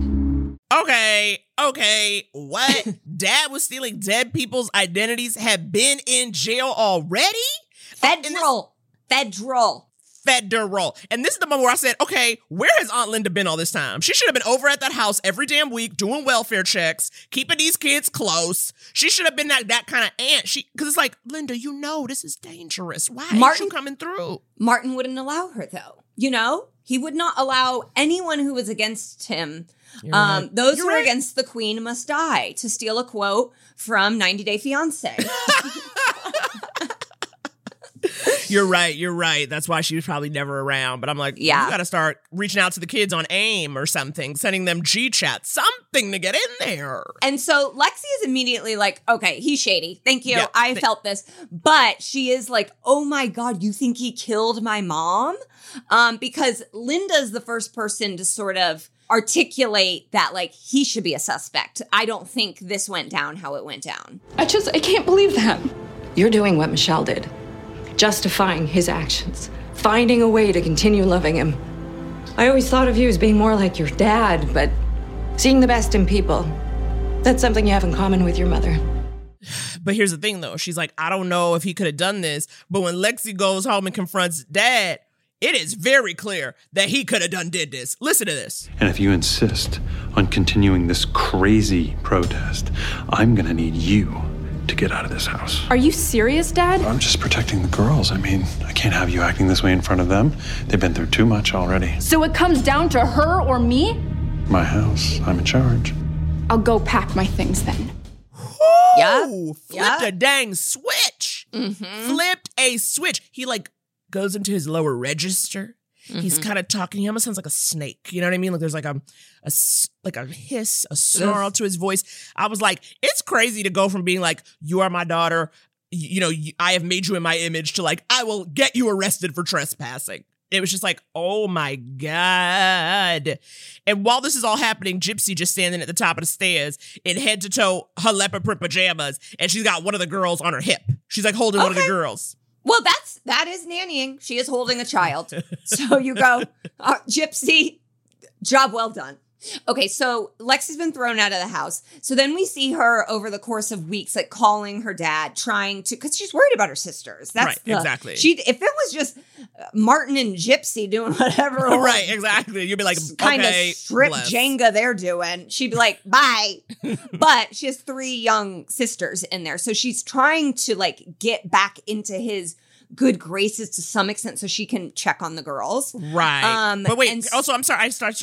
Okay, okay, what? [LAUGHS] Dad was stealing dead people's identities, had been in jail already? Oh, federal. Federal. Federal. And this is the moment where I said, okay, where has Aunt Linda been all this time? She should have been over at that house every damn week doing welfare checks, keeping these kids close. She should have been that, that kind of aunt. She because it's like, Linda, you know this is dangerous. Why aren't Martin- you coming through? Martin wouldn't allow her though. You know? He would not allow anyone who was against him. Um, right. those You're who are against the queen must die to steal a quote from 90 Day Fiance. [LAUGHS] [LAUGHS] You're right. You're right. That's why she was probably never around. But I'm like, Yeah. you got to start reaching out to the kids on AIM or something, sending them G chat, something to get in there. And so Lexi is immediately like, okay, he's shady. Thank you. Yeah, I th- felt this. But she is like, oh my God, you think he killed my mom? Um, because Linda's the first person to sort of articulate that like he should be a suspect. I don't think this went down how it went down. I just I can't believe that. You're doing what Michelle did. Justifying his actions. Finding a way to continue loving him. I always thought of you as being more like your dad, but seeing the best in people. That's something you have in common with your mother. But here's the thing though. She's like, I don't know if he could have done this. But when Lexi goes home and confronts dad, it is very clear that he could have done did this. Listen to this. And if you insist on continuing this crazy protest, I'm gonna need you to get out of this house. Are you serious, Dad? I'm just protecting the girls. I mean, I can't have you acting this way in front of them. They've been through too much already. So it comes down to her or me? My house, I'm in charge. I'll go pack my things then. Yeah. Ooh, flipped Yeah. a dang switch. Mm-hmm. Flipped a switch. He like goes into his lower register. He's Mhm. kind of talking. He almost sounds like a snake. You know what I mean? Like there's like a, a like a hiss, a snarl Ugh. to his voice. I was like, it's crazy to go from being like, "You are my daughter," you know, I have made you in my image, to like, I will get you arrested for trespassing. It was just like, oh my god! And while this is all happening, Gypsy just standing at the top of the stairs in head to toe her leopard print pajamas, and she's got one of the girls on her hip. She's like holding one of the girls. Well, that's that is nannying. She is holding a child. [LAUGHS] so you go, uh, Gypsy, job well done. Okay, so Lexi's been thrown out of the house. So then we see her over the course of weeks, like calling her dad, trying to, because she's worried about her sisters. That's Right, the- exactly. She, if it was just uh, Martin and Gypsy doing [LAUGHS] whatever, [LAUGHS] right, exactly. You'd be like, kind okay, of strip bless. Jenga they're doing. She'd be like, [LAUGHS] bye. but she has three young sisters in there. So she's trying to like get back into his good graces to some extent so she can check on the girls. Right. Um, but wait, and also, I'm sorry. I start.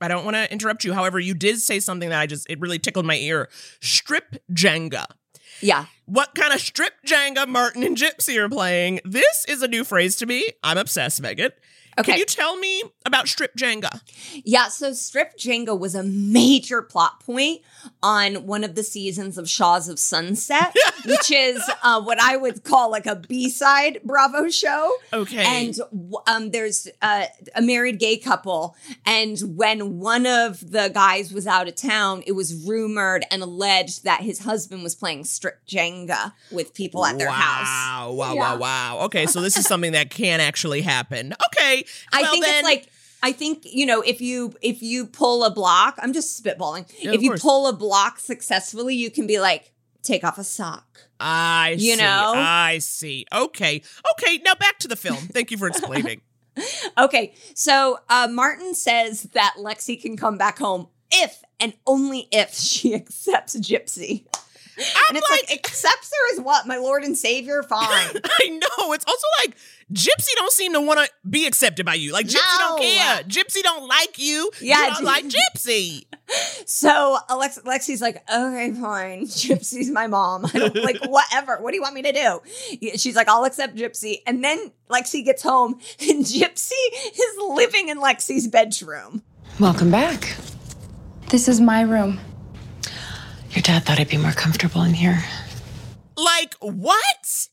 I don't want to interrupt you. However, you did say something that I just it really tickled my ear. Strip Jenga. Yeah. What kind of strip Jenga Martin and Gypsy are playing? This is a new phrase to me. I'm obsessed, Megan. Okay. Can you tell me about strip Jenga? Yeah, so Strip Jenga was a major plot point on one of the seasons of Shahs of Sunset, [LAUGHS] which is uh, what I would call like a B side Bravo show. Okay. And um, there's uh, a married gay couple, and when one of the guys was out of town, it was rumored and alleged that his husband was playing Strip Jenga with people at their house. Wow, wow, Yeah. wow, wow. Okay, so this is something that can actually happen. Okay. I think then- it's like I think you know if you if you pull a block, I'm just spitballing. Yeah, if you course. pull a block successfully, you can be like take off a sock. I You see. know? I see. Okay. Okay, now back to the film. Thank you for explaining. [LAUGHS] Okay, so uh, Martin says that Lexi can come back home if and only if [LAUGHS] she accepts Gypsy. and it's like, accepts her as what my Lord and Savior. [LAUGHS] Fine. I know. It's also like Gypsy don't seem to want to be accepted by you. Like Gypsy don't care. Gypsy don't like you. Yeah, you don't Gy- like Gypsy. [LAUGHS] So Alex, Lexi's like, okay, fine. [LAUGHS] Gypsy's my mom. I don't, like, [LAUGHS] whatever. What do you want me to do? She's like, I'll accept Gypsy. And then Lexi gets home, and Gypsy is living in Lexi's bedroom. Welcome back. This is my room. Your dad thought I'd be more comfortable in here. Like what?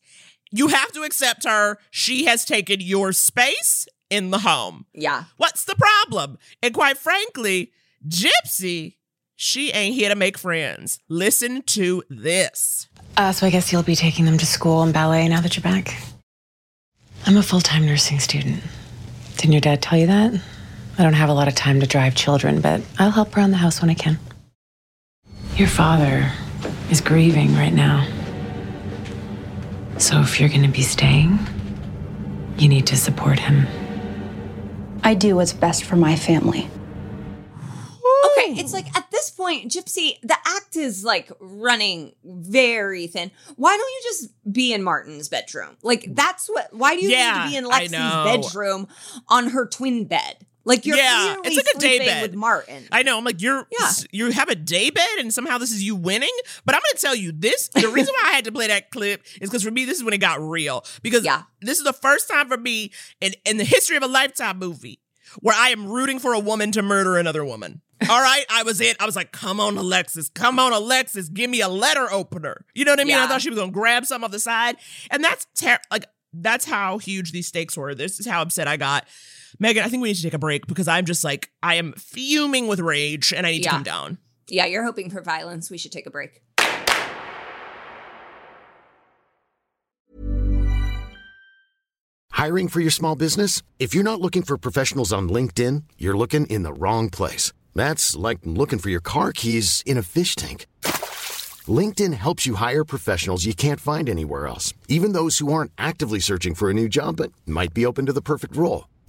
You have to accept her. She has taken your space in the home. Yeah. What's the problem? And quite frankly, Gypsy, she ain't here to make friends. Listen to this. Uh, so I guess you'll be taking them to school and ballet now that you're back? I'm a full time nursing student. Didn't your dad tell you that? I don't have a lot of time to drive children, but I'll help around the house when I can. Your father is grieving right now. So if you're going to be staying, you need to support him. I do what's best for my family. Okay, it's like at this point, Gypsy, the act is like running very thin. Why don't you just be in Martin's bedroom? Like that's what. Why do you Yeah, need to be in Lexi's bedroom on her twin bed? Like you're Yeah, it's like a day bed. with Martin. I know. I'm like, you're Yeah. you have a day bed, and somehow this is you winning. But I'm gonna tell you this: the reason why I had to play that clip is because for me, this is when it got real. Because yeah. this is the first time for me in in the history of a lifetime movie where I am rooting for a woman to murder another woman. All right, I was in. I was like, "Come on, Alexis! Come on, Alexis! Give me a letter opener." You know what I mean? I thought she was gonna grab something off the side, and that's ter- like that's how huge these stakes were. This is how upset I got. Megan, I think we need to take a break because I'm just like I am fuming with rage, and I need Yeah. to come down. Yeah, you're hoping for violence. We should take a break. Hiring for your small business? If you're not looking for professionals on LinkedIn, you're looking in the wrong place. That's like looking for your car keys in a fish tank. LinkedIn helps you hire professionals you can't find anywhere else, even those who aren't actively searching for a new job but might be open to the perfect role.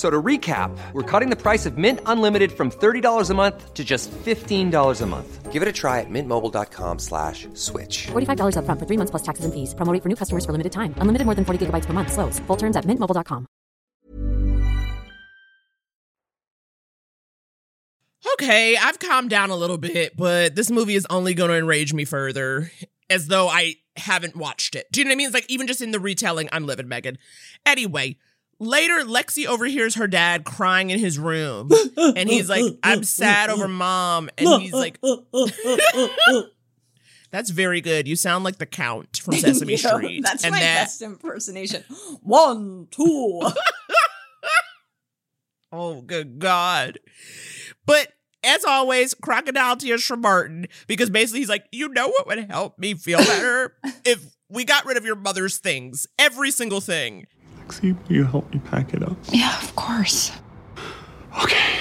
F- So to recap, we're cutting the price of Mint Unlimited from $30 a month to just $15 a month. Give it a try at mintmobile.com slash switch. $45 upfront for three months plus taxes and fees. Promo rate for new customers for limited time. Unlimited more than 40 gigabytes per month. Slows. Full terms at mintmobile.com. Okay, I've calmed down a little bit, but this movie is only going to enrage me further, as though I haven't watched it. Do you know what I mean? It's like even just in the retelling, I'm livid, Megan. Anyway, later, Lexi overhears her dad crying in his room, [LAUGHS] and he's like, "I'm sad over mom," and he's like, [LAUGHS] "That's very good. You sound like the Count from [LAUGHS] Sesame Yo, Street." That's and my that, best impersonation. One, two. Oh, good God. But as always, crocodile tears from Martin because basically he's like, you know what would help me feel better? if we got rid of your mother's things, every single thing. Lexi, will you help me pack it up? Yeah, of course. Okay.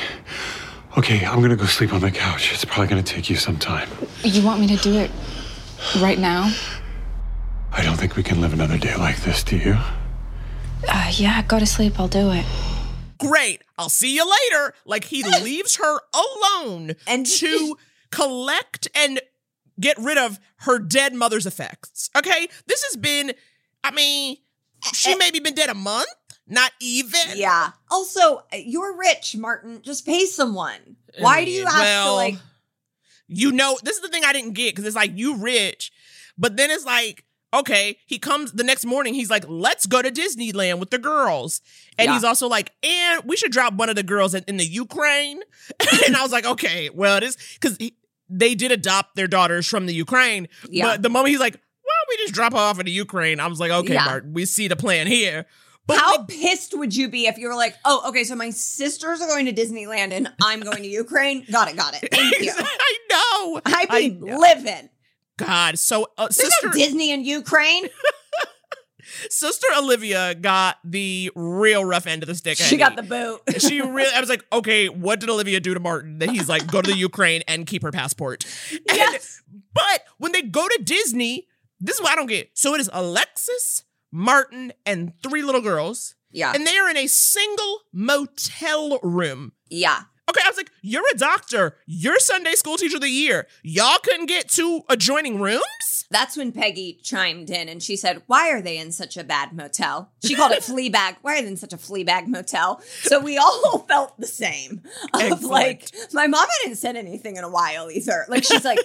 Okay, I'm gonna go sleep on the couch. It's probably gonna take you some time. You want me to do it right now? I don't think we can live another day like this, do you? Uh, yeah, go to sleep. I'll do it. Great. I'll see you later. Like he [LAUGHS] leaves her alone and to [LAUGHS] collect and get rid of her dead mother's effects. Okay? This has been, I mean, she eh, maybe been dead a month, not even. Yeah. Also, eh, you're rich, Martin. Just pay someone. Why do you have to like? You know, this is the thing I didn't get because it's like you rich, but then it's like, okay, he comes the next morning. He's like, let's go to Disneyland with the girls, and Yeah. he's also like, and we should drop one of the girls in, in the Ukraine. [LAUGHS] and I was like, okay, well, it is because they did adopt their daughters from the Ukraine. Yeah. But the moment he's like, we just drop her off in the Ukraine? I was like, okay, Yeah. Martin, we see the plan here. How pissed would you be if you were like, oh, okay, so my sisters are going to Disneyland and I'm going to Ukraine? Got it, got it. [LAUGHS] Thank you. I know. I I be know. living. God, so uh, sister Disney in Ukraine. [LAUGHS] Sister Olivia got the real rough end of the stick. She got the boot. [LAUGHS] She really, I was like, okay, what did Olivia do to Martin that he's like, go to the Ukraine and keep her passport? And, But when they go to Disney, this is what I don't get. So it is Alexis, Martin, and three little girls. Yeah. And they are in a single motel room. Yeah. Okay, I was like, you're a doctor. You're Sunday school teacher of the year. Y'all couldn't get two adjoining rooms? That's when Peggy chimed in and she said, Why are they in such a bad motel? She called it Fleabag. [LAUGHS] Why are they in such a Fleabag motel? So we all [LAUGHS] felt the same. Of Excellent. like, my mom hadn't said anything in a while either. Like, she's like,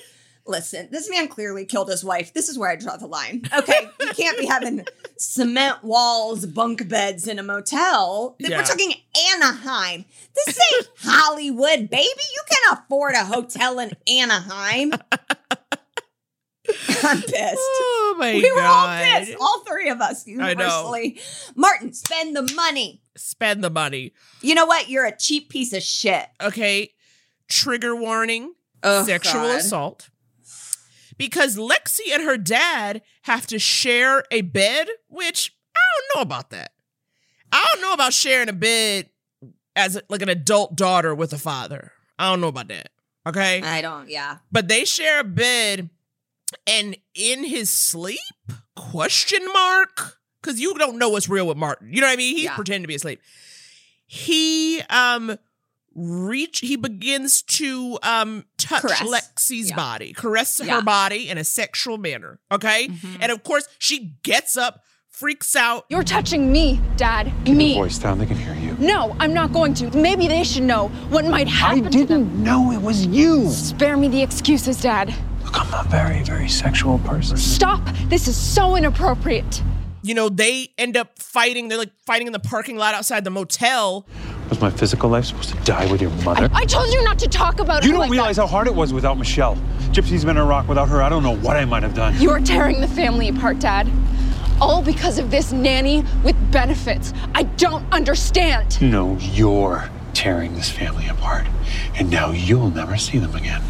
Listen, this man clearly killed his wife. This is where I draw the line. Okay, you can't be having [LAUGHS] cement walls, bunk beds in a motel. Yeah. We're talking Anaheim. This ain't Hollywood, baby. You can afford a hotel in Anaheim. [LAUGHS] I'm pissed. Oh my god. we were all pissed. All three of us universally. Martin, spend the money. Spend the money. You know what? You're a cheap piece of shit. Okay. Trigger warning Oh, sexual God. assault. Because Lexi and her dad have to share a bed, which I don't know about that. I don't know about sharing a bed as like an adult daughter with a father. I don't know about that. Okay. I don't, yeah. But they share a bed and in his sleep? Question mark? Because you don't know what's real with Martin. You know what I mean? He's Yeah. pretending to be asleep. He um reach he begins to um touch Caress. Lexi's Yeah. body, caress Yeah. her body in a sexual manner. Okay? And of course, she gets up, freaks out. You're touching me, Dad. Me. Voice down, they can hear you. No, I'm not going to. Maybe they should know what might happen. I didn't know it was you. Spare me the excuses, Dad. Look, I'm a very, very sexual person. Stop. This is so inappropriate. You know, they end up fighting. They're like fighting in the parking lot outside the motel. Was my physical life supposed to die with your mother? I told you not to talk about you it You don't like realize how hard it was without Michelle. Gypsy's been in Iraq without her. I don't know what I might have done. You are tearing the family apart, Dad. All because of this nanny with benefits. I don't understand. No, you're tearing this family apart. And now you'll never see them again.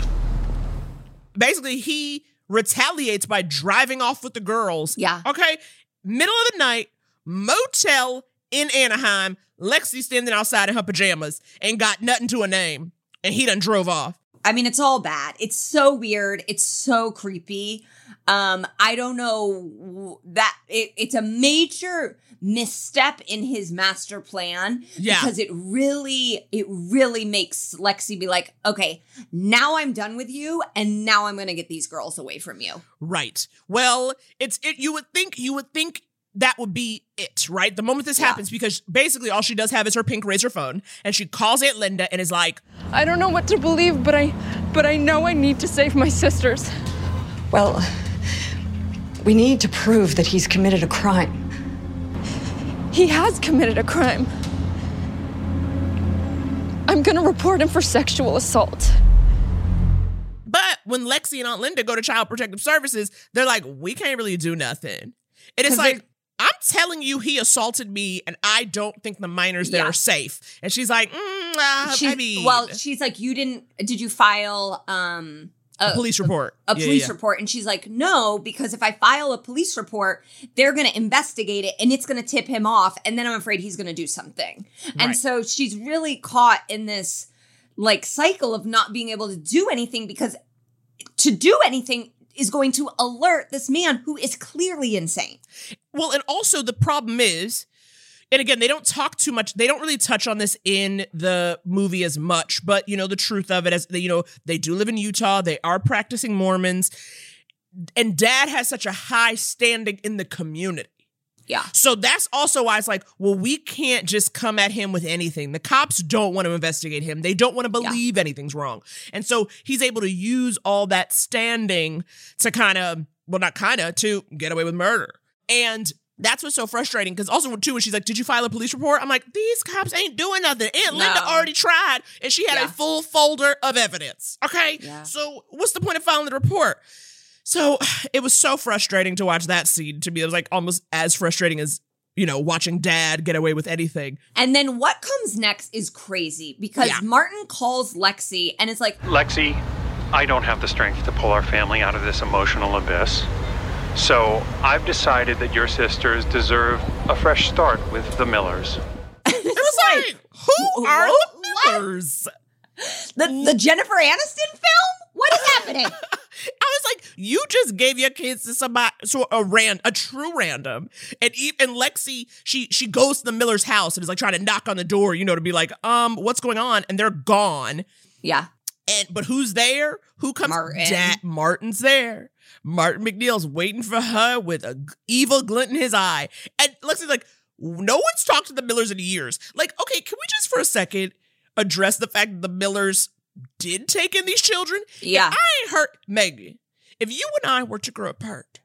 basically he retaliates by driving off with the girls. Yeah. Okay. Middle of the night, motel in Anaheim. Lexi standing outside in her pajamas and got nothing to a name. And he done drove off. I mean, it's all bad. It's so weird. It's so creepy. Um, I don't know that it, it's a major misstep in his master plan Yeah. because it really, it really makes Lexi be like, okay, now I'm done with you, and now I'm gonna get these girls away from you. Right. Well, it's it you would think you would think that would be it, right? The moment this happens, because basically all she does have is her pink Razr phone, and she calls Aunt Linda and is like, I don't know what to believe, but I but I know I need to save my sisters. Well, we need to prove that he's committed a crime. He has committed a crime. I'm gonna report him for sexual assault. But when Lexi and Aunt Linda go to Child Protective Services, they're like, we can't really do nothing. And it's 'Cause like, I'm telling you, he assaulted me, and I don't think the minors there Yeah. are safe. And she's like, mm, uh, She's, I mean, well, she's like, you didn't? Did you file um a police report. a Yeah, police yeah. report and she's like no because if i file a police report they're going to investigate it and it's going to tip him off and then i'm afraid he's going to do something and Right. so she's really caught in this like cycle of not being able to do anything because to do anything is going to alert this man who is clearly insane Well, and also the problem is, and again, they don't talk too much. They don't really touch on this in the movie as much. But you know, the truth of it is, you know, they do live in Utah. They are practicing Mormons, and Dad has such a high standing in the community. Yeah. So that's also why it's like, well, we can't just come at him with anything. The cops don't want to investigate him. They don't want to believe anything's wrong. And so he's able to use all that standing to kind of, well, not kind of, to get away with murder. And that's what's so frustrating because also too when she's like, "Did you file a police report?" I'm like, "These cops ain't doing nothing." Aunt Linda No. already tried, and she had Yeah. a full folder of evidence. Okay, Yeah. so what's the point of filing the report? So [SIGHS] it was so frustrating to watch that scene. To me, it was like almost as frustrating as you know watching Dad get away with anything. and then what comes next is crazy because Yeah. martin calls lexi and it's like Lexi, I don't have the strength to pull our family out of this emotional abyss. So I've decided that your sisters deserve a fresh start with the Millers. [LAUGHS] It was like, who are the Millers? the, the jennifer aniston film what is happening [LAUGHS] I was like, you just gave your kids to somebody, so a ran, a true random, and even Lexi, she she goes to the Miller's house and is like trying to knock on the door, you know, to be like, um, what's going on? And they're gone. yeah And but who's there? Who comes? Martin. Dad, Martin's there. Martin MacNeill's waiting for her with a evil glint in his eye. And Lexi's like, no one's talked to the Millers in years. Like, okay, can we just for a second address the fact that the Millers did take in these children? Yeah. If I ain't hurt Maggie. If you and I were to grow apart,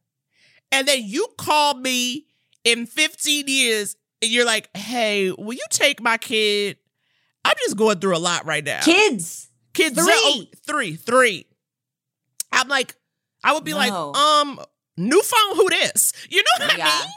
and then you call me in 15 years and you're like, hey, will you take my kid? I'm just going through a lot right now. kids Kids, Three. oh, three, three. I'm like, I would be like, No. um, new phone, who this? You know what I mean?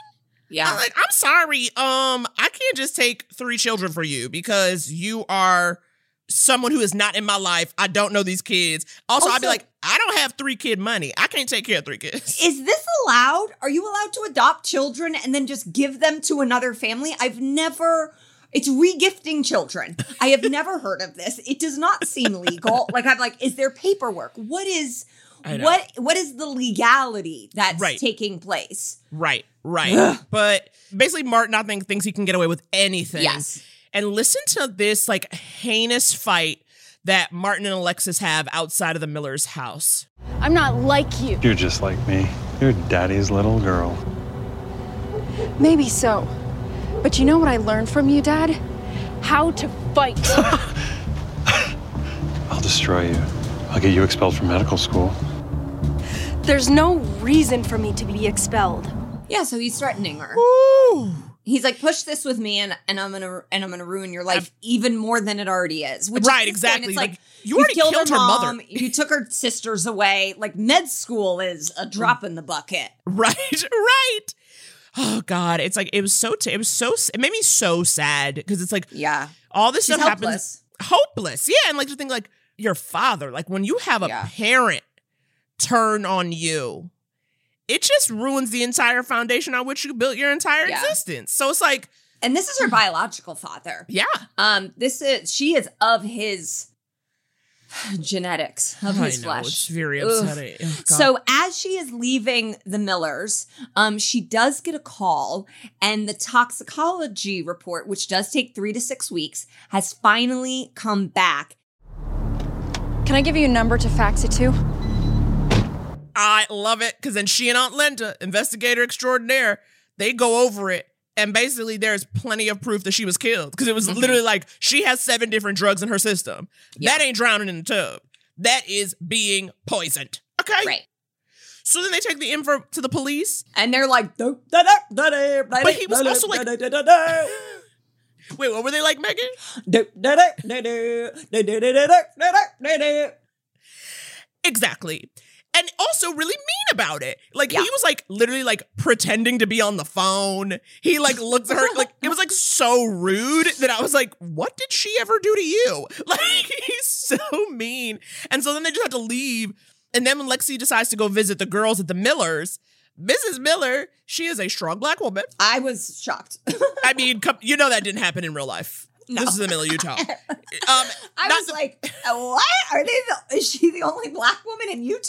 yeah I'm like, I'm sorry, um, I can't just take three children for you because you are someone who is not in my life. I don't know these kids. Also, I'd be like, I don't have three kid money. I can't take care of three kids. [LAUGHS] Is this allowed? Are you allowed to adopt children and then just give them to another family? I've never. It's regifting children. I have [LAUGHS] never heard of this. It does not seem legal. Like I'm like, is there paperwork? What is. What what is the legality that's Right. taking place? Right, right. Ugh. But basically, Martin, nothing thinks he can get away with anything. Yes. And listen to this like heinous fight that Martin and Alexis have outside of the Miller's house. I'm not like you. You're just like me. You're daddy's little girl. Maybe so. But you know what I learned from you, Dad? How to fight. [LAUGHS] I'll destroy you. I'll get you expelled from medical school. There's no reason for me to be expelled. Yeah, so he's threatening her. Ooh. He's like, push this with me, and, and I'm gonna and I'm gonna ruin your life even more than it already is. Which Right, at this point, exactly. it's Like, like, you already killed, killed her, her mother. mom, You took her sisters away. Like med school is a drop in the bucket. Right, [LAUGHS] right. Oh God, it's like it was so. T- it was so. It made me so sad because it's like Yeah, all this She's stuff helpless. happens. Hopeless, yeah, and like to think like your father, like when you have a Yeah. parent turn on you, it just ruins the entire foundation on which you built your entire Yeah. existence. So it's like and this is her biological father. Yeah. Um, this is she is of his genetics of I his know, flesh. it's very upsetting. Oh, so as she is leaving the Millers, um, she does get a call, and the toxicology report, which does take three to six weeks, has finally come back. Can I give you a number to fax it to? I love it because then she and Aunt Linda, investigator extraordinaire, they go over it. And basically, there's plenty of proof that she was killed because it was Mm-hmm. literally like she has seven different drugs in her system. That ain't drowning in the tub. That is being poisoned. Okay. Right. So then they take the info to the police. And they're like, but he was also like, wait, what were they like, Megan? Exactly. And also really mean about it. Like he was like literally like pretending to be on the phone. He like looks at her like it was like so rude that I was like, what did she ever do to you? [LAUGHS] Like he's so mean. And so then they just have to leave. And then when Lexi decides to go visit the girls at the Millers, Mrs. Miller, she is a strong black woman. I was shocked. [LAUGHS] I mean, you know that didn't happen in real life. This is the middle of Utah. Um, I was like, what? Are they? The, is she the only black woman in Utah?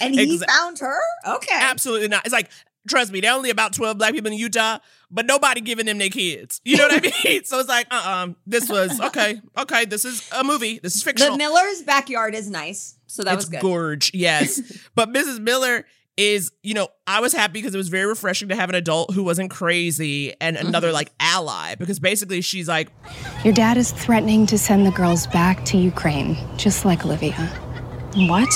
And he Exa- found her. Okay. Absolutely not. It's like, trust me, there are only about 12 black people in Utah, but nobody giving them their kids. You know what I [LAUGHS] mean? so it's like, uh uh this was, okay, okay, this is a movie. This is fictional. The Miller's backyard is nice, so that it's was good. gorge, yes. [LAUGHS] but Mrs. Miller is, you know, I was happy because it was very refreshing to have an adult who wasn't crazy and another Mm-hmm. like ally because basically she's like, Your dad is threatening to send the girls back to Ukraine, just like Olivia. What?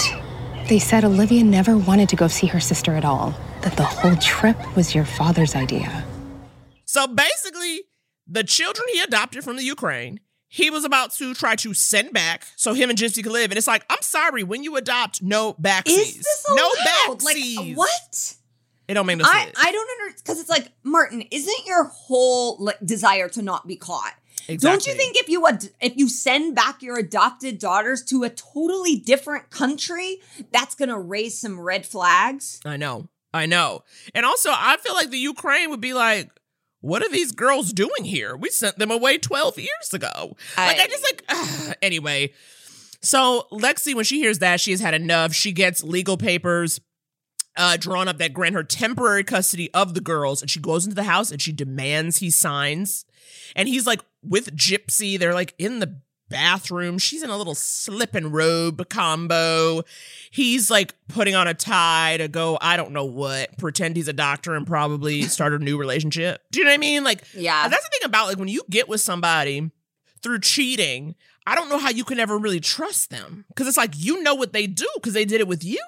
They said Olivia never wanted to go see her sister at all, that the whole trip was your father's idea. So basically, the children he adopted from the Ukraine, he was about to try to send back so him and Gypsy could live. And it's like, I'm sorry, when you adopt, no backsies. Is this no backsies. Like what? It don't make no I, sense. I don't understand because it's like Martin, isn't your whole like, desire to not be caught? Don't you think if you ad- if you send back your adopted daughters to a totally different country, that's gonna raise some red flags? I know. I know. And also, I feel like the Ukraine would be like, what are these girls doing here? We sent them away 12 years ago. like, I just like, ugh. anyway. So, Lexi, when she hears that, she has had enough. She gets legal papers uh, drawn up that grant her temporary custody of the girls. And she goes into the house and she demands he signs. And he's like with Gypsy. They're like in the bathroom. She's in a little slip and robe combo. He's like putting on a tie to go, I don't know what, pretend he's a doctor and probably [LAUGHS] start a new relationship. Do you know what I mean? Like, Yeah. that's the thing about like when you get with somebody through cheating, I don't know how you can ever really trust them because it's like you know what they do because they did it with you.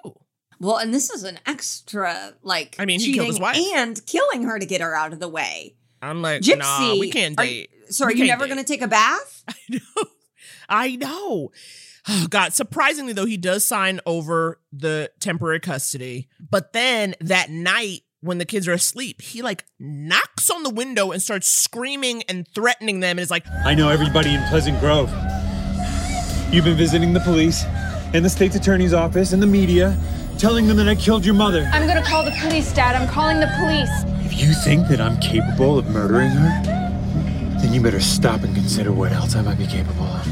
Well, and this is an extra like I mean, he killed his wife. and killing her to get her out of the way. I'm like, Gypsy, nah, we can't are date. you- so are you never gonna take a bath? [LAUGHS] I know. Oh God, surprisingly though, he does sign over the temporary custody. But then that night when the kids are asleep, he like knocks on the window and starts screaming and threatening them and is like, I know everybody in Pleasant Grove. You've been visiting the police and the state's attorney's office and the media, telling them that I killed your mother. I'm gonna call the police, Dad. I'm calling the police. If you think that I'm capable of murdering her, then you better stop and consider what else I might be capable of.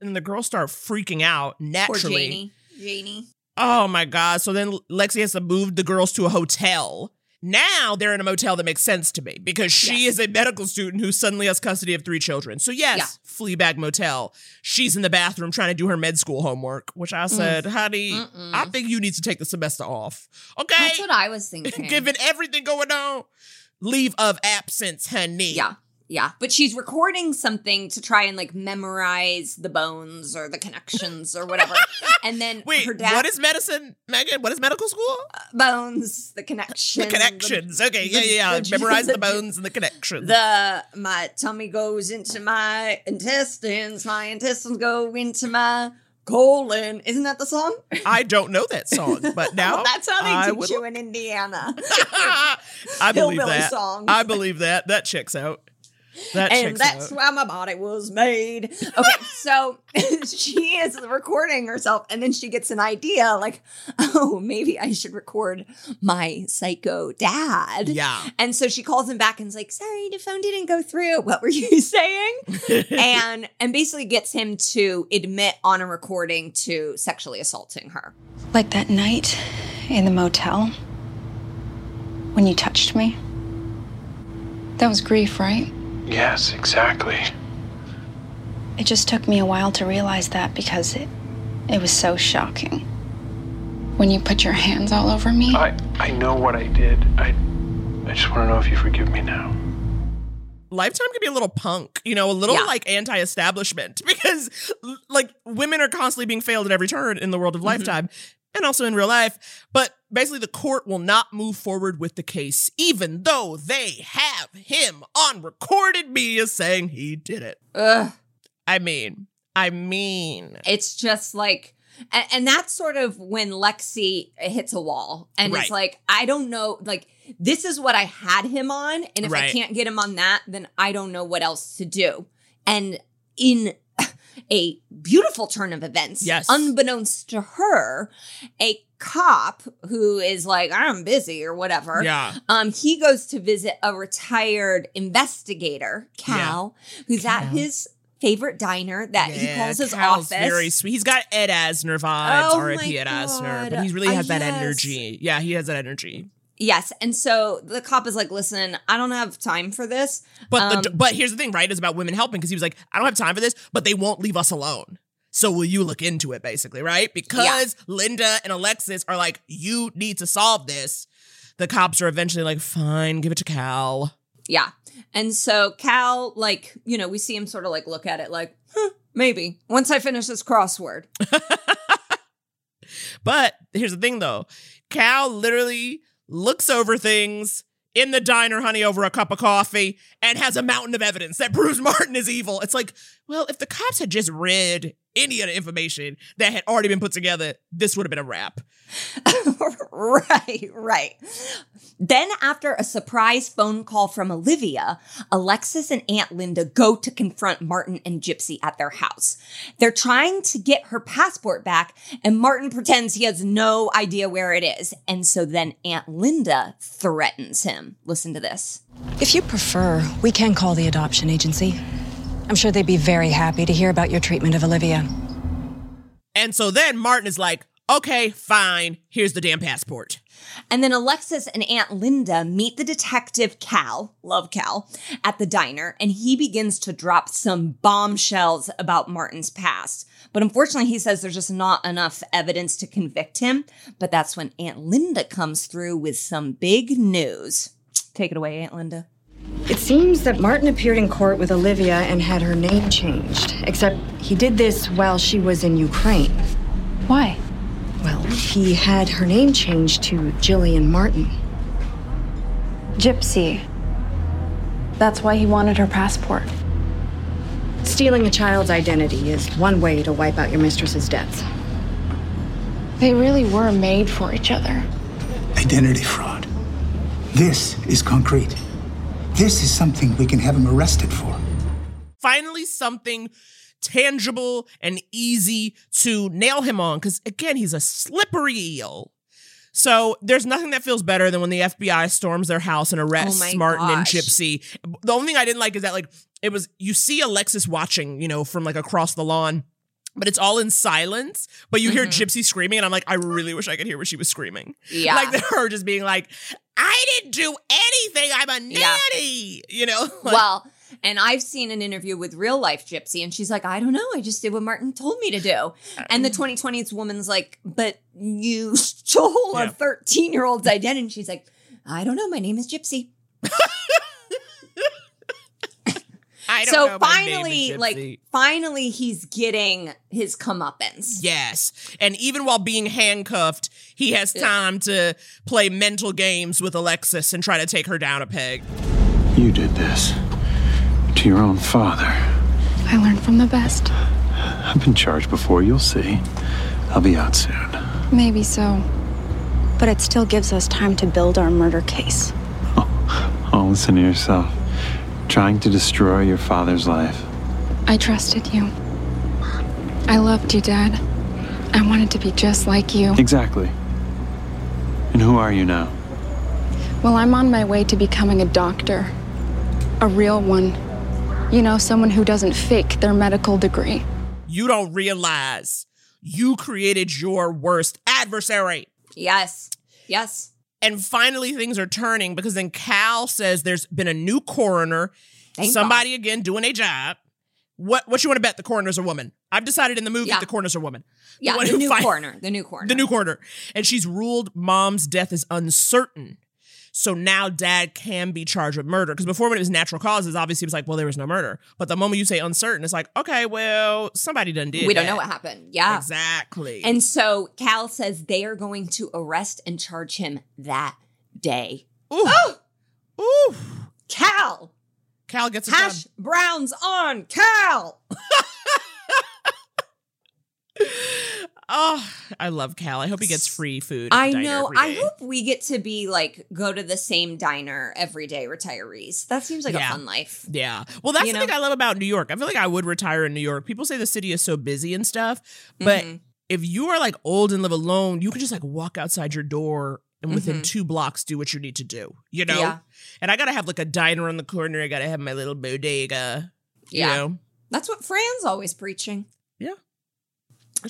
and the girls start freaking out naturally. Poor naturally. Janie. Janie. Oh my God. So then Lexi has to move the girls to a hotel. Now they're in a motel that makes sense to me because she is a medical student who suddenly has custody of three children. So, yes, Fleabag Motel. She's in the bathroom trying to do her med school homework, which I mm. said, honey, I think you need to take the semester off. Okay. That's what I was [LAUGHS] thinking. Given everything going on, leave of absence, honey. Yeah. Yeah. But she's recording something to try and like memorize the bones or the connections or whatever. [LAUGHS] and then Wait, her dad what is medicine, Megan? What is medical school? Uh, bones, the connection. The connections. okay, yeah, yeah, yeah. the- Memorize the the- [LAUGHS] bones and the connections. The my tummy goes into my intestines, my intestines go into my colon. Isn't that the song? I don't know that song, but [LAUGHS] now Well, that's how they I teach would- you in Indiana. I believe that. songs. I believe that. That checks out. That and that's out. why my body was made. Okay, so [LAUGHS] she is recording herself, and then she gets an idea like, oh, maybe I should record my psycho dad. Yeah. And so she calls him back and is like, sorry, the phone didn't go through. What were you [LAUGHS] saying? [LAUGHS] and and basically gets him to admit on a recording to sexually assaulting her. Like that night in the motel when you touched me. That was grief, right? Yes, exactly. It just took me a while to realize that because it it was so shocking. When you put your hands all over me. I, I know what I did. I, I just want to know if you forgive me now. Lifetime can be a little punk, you know, a little Yeah. like anti-establishment [LAUGHS] because like women are constantly being failed at every turn in the world of Mm-hmm. Lifetime and also in real life. But basically the court will not move forward with the case even though they have him on recorded media saying he did it. Ugh. I mean, I mean, It's just like, and, that's sort of when Lexi hits a wall, and Right. it's like, I don't know, like this is what I had him on, and if I can't get him on that, then I don't know what else to do. And in a beautiful turn of events, Yes. unbeknownst to her, a cop who is like, I'm busy or whatever. Yeah. Um, he goes to visit a retired investigator, Cal, who's at his favorite diner that he calls his Cal's office. Very sweet. He's got Ed Asner vibes, Oh R.I.P. Ed Asner, God. but he really Uh, has that yes. energy. Yeah, he has that energy. Yes, and so the cop is like, "Listen, I don't have time for this." But the, Um, but here's the thing, right? Is about women helping because he was like, I don't have time for this, but they won't leave us alone. So will you look into it, basically, right? Because Linda and Alexis are like, you need to solve this. The cops are eventually like, fine, give it to Cal. yeah, and so Cal, like, you know, we see him sort of like look at it, like, huh, maybe once I finish this crossword. [LAUGHS] But here's the thing, though. Cal literally looks over things in the diner, honey, over a cup of coffee, and has a mountain of evidence that proves [LAUGHS] Martin is evil. It's like, well, if the cops had just read any of the information that had already been put together, this would have been a wrap. [LAUGHS] right, right. Then, after a surprise phone call from Olivia, Alexis and Aunt Linda go to confront Martin and Gypsy at their house. They're trying to get her passport back, and Martin pretends he has no idea where it is. And so then Aunt Linda threatens him. Listen to this. If you prefer, we can call the adoption agency. I'm sure they'd be very happy to hear about your treatment of Olivia. And so then Martin is like, okay, fine, here's the damn passport. And then Alexis and Aunt Linda meet the detective Cal, love Cal, at the diner, and he begins to drop some bombshells about Martin's past. But unfortunately, he says there's just not enough evidence to convict him. But that's when Aunt Linda comes through with some big news. Take it away, Aunt Linda. It seems that Martin appeared in court with Olivia and had her name changed, except he did this while she was in Ukraine. Why? Well, he had her name changed to Jillian Martin. Gypsy. That's why he wanted her passport. Stealing a child's identity is one way to wipe out your mistress's debts. They really were made for each other. Identity fraud. This is concrete. This is something we can have him arrested for. Finally, something tangible and easy to nail him on because, again, he's a slippery eel. So there's nothing that feels better than when the FBI storms their house and arrests Oh my Martin and. Gypsy. The only thing I didn't like is that like it was you see Alexis watching, you know, from like across the lawn, but it's all in silence. But you hear Mhm. Gypsy screaming, and I'm like, I really wish I could hear what she was screaming. Yeah. like [LAUGHS] her just being like, I didn't do anything. I'm a Yeah. nanny. You know. [LAUGHS] Like, well, and I've seen an interview with real life Gypsy, and she's like, I don't know. I just did what Martin told me to do. And the 2020s woman's like, but you [LAUGHS] stole Yeah. a 13 year old's identity. And she's like, I don't know. My name is Gypsy. I don't so know, my name is finally, like, finally, he's getting his comeuppance. Yes. And even while being handcuffed, he has time to play mental games with Alexis and try to take her down a peg. You did this to your own father. I learned from the best. I've been charged before, you'll see. I'll be out soon. Maybe so. But it still gives us time to build our murder case. Oh, listen to yourself. Trying to destroy your father's life. I trusted you. I loved you, Dad. I wanted to be just like you. Exactly. And who are you now? Well, I'm on my way to becoming a doctor. A real one. You know, someone who doesn't fake their medical degree. You don't realize you created your worst adversary. Yes. Yes. And finally, things are turning because then Cal says there's been a new coroner. Thank somebody again doing a job. What what you want to bet the coroner's a woman? I've decided in the movie Yeah. the coroner's a woman. Yeah, the new fin- coroner. The new coroner. The new coroner. And she's ruled mom's death is uncertain. So now dad can be charged with murder. Because before when it was natural causes, obviously it was like, well, there was no murder. But the moment you say uncertain, it's like, okay, well, somebody done did. we don't that. know what happened. Yeah. Exactly. And so Cal says they are going to arrest and charge him that day. Ooh. [GASPS] Ooh. Cal. Cal gets Hash done. browns on Cal. [LAUGHS] Oh, I love Cal. I hope he gets free food. I know. I hope we get to be like go to the same diner every day, retirees. That seems like Yeah. a fun life. Yeah. Well, that's You the know? thing I love about New York. I feel like I would retire in New York. People say the city is so busy and stuff, but Mhm. if you are like old and live alone, you can just like walk outside your door and within Mhm. two blocks do what you need to do. You know? Yeah. And I gotta have like a diner on the corner. I gotta have my little bodega. Yeah. You know? That's what Fran's always preaching. Yeah.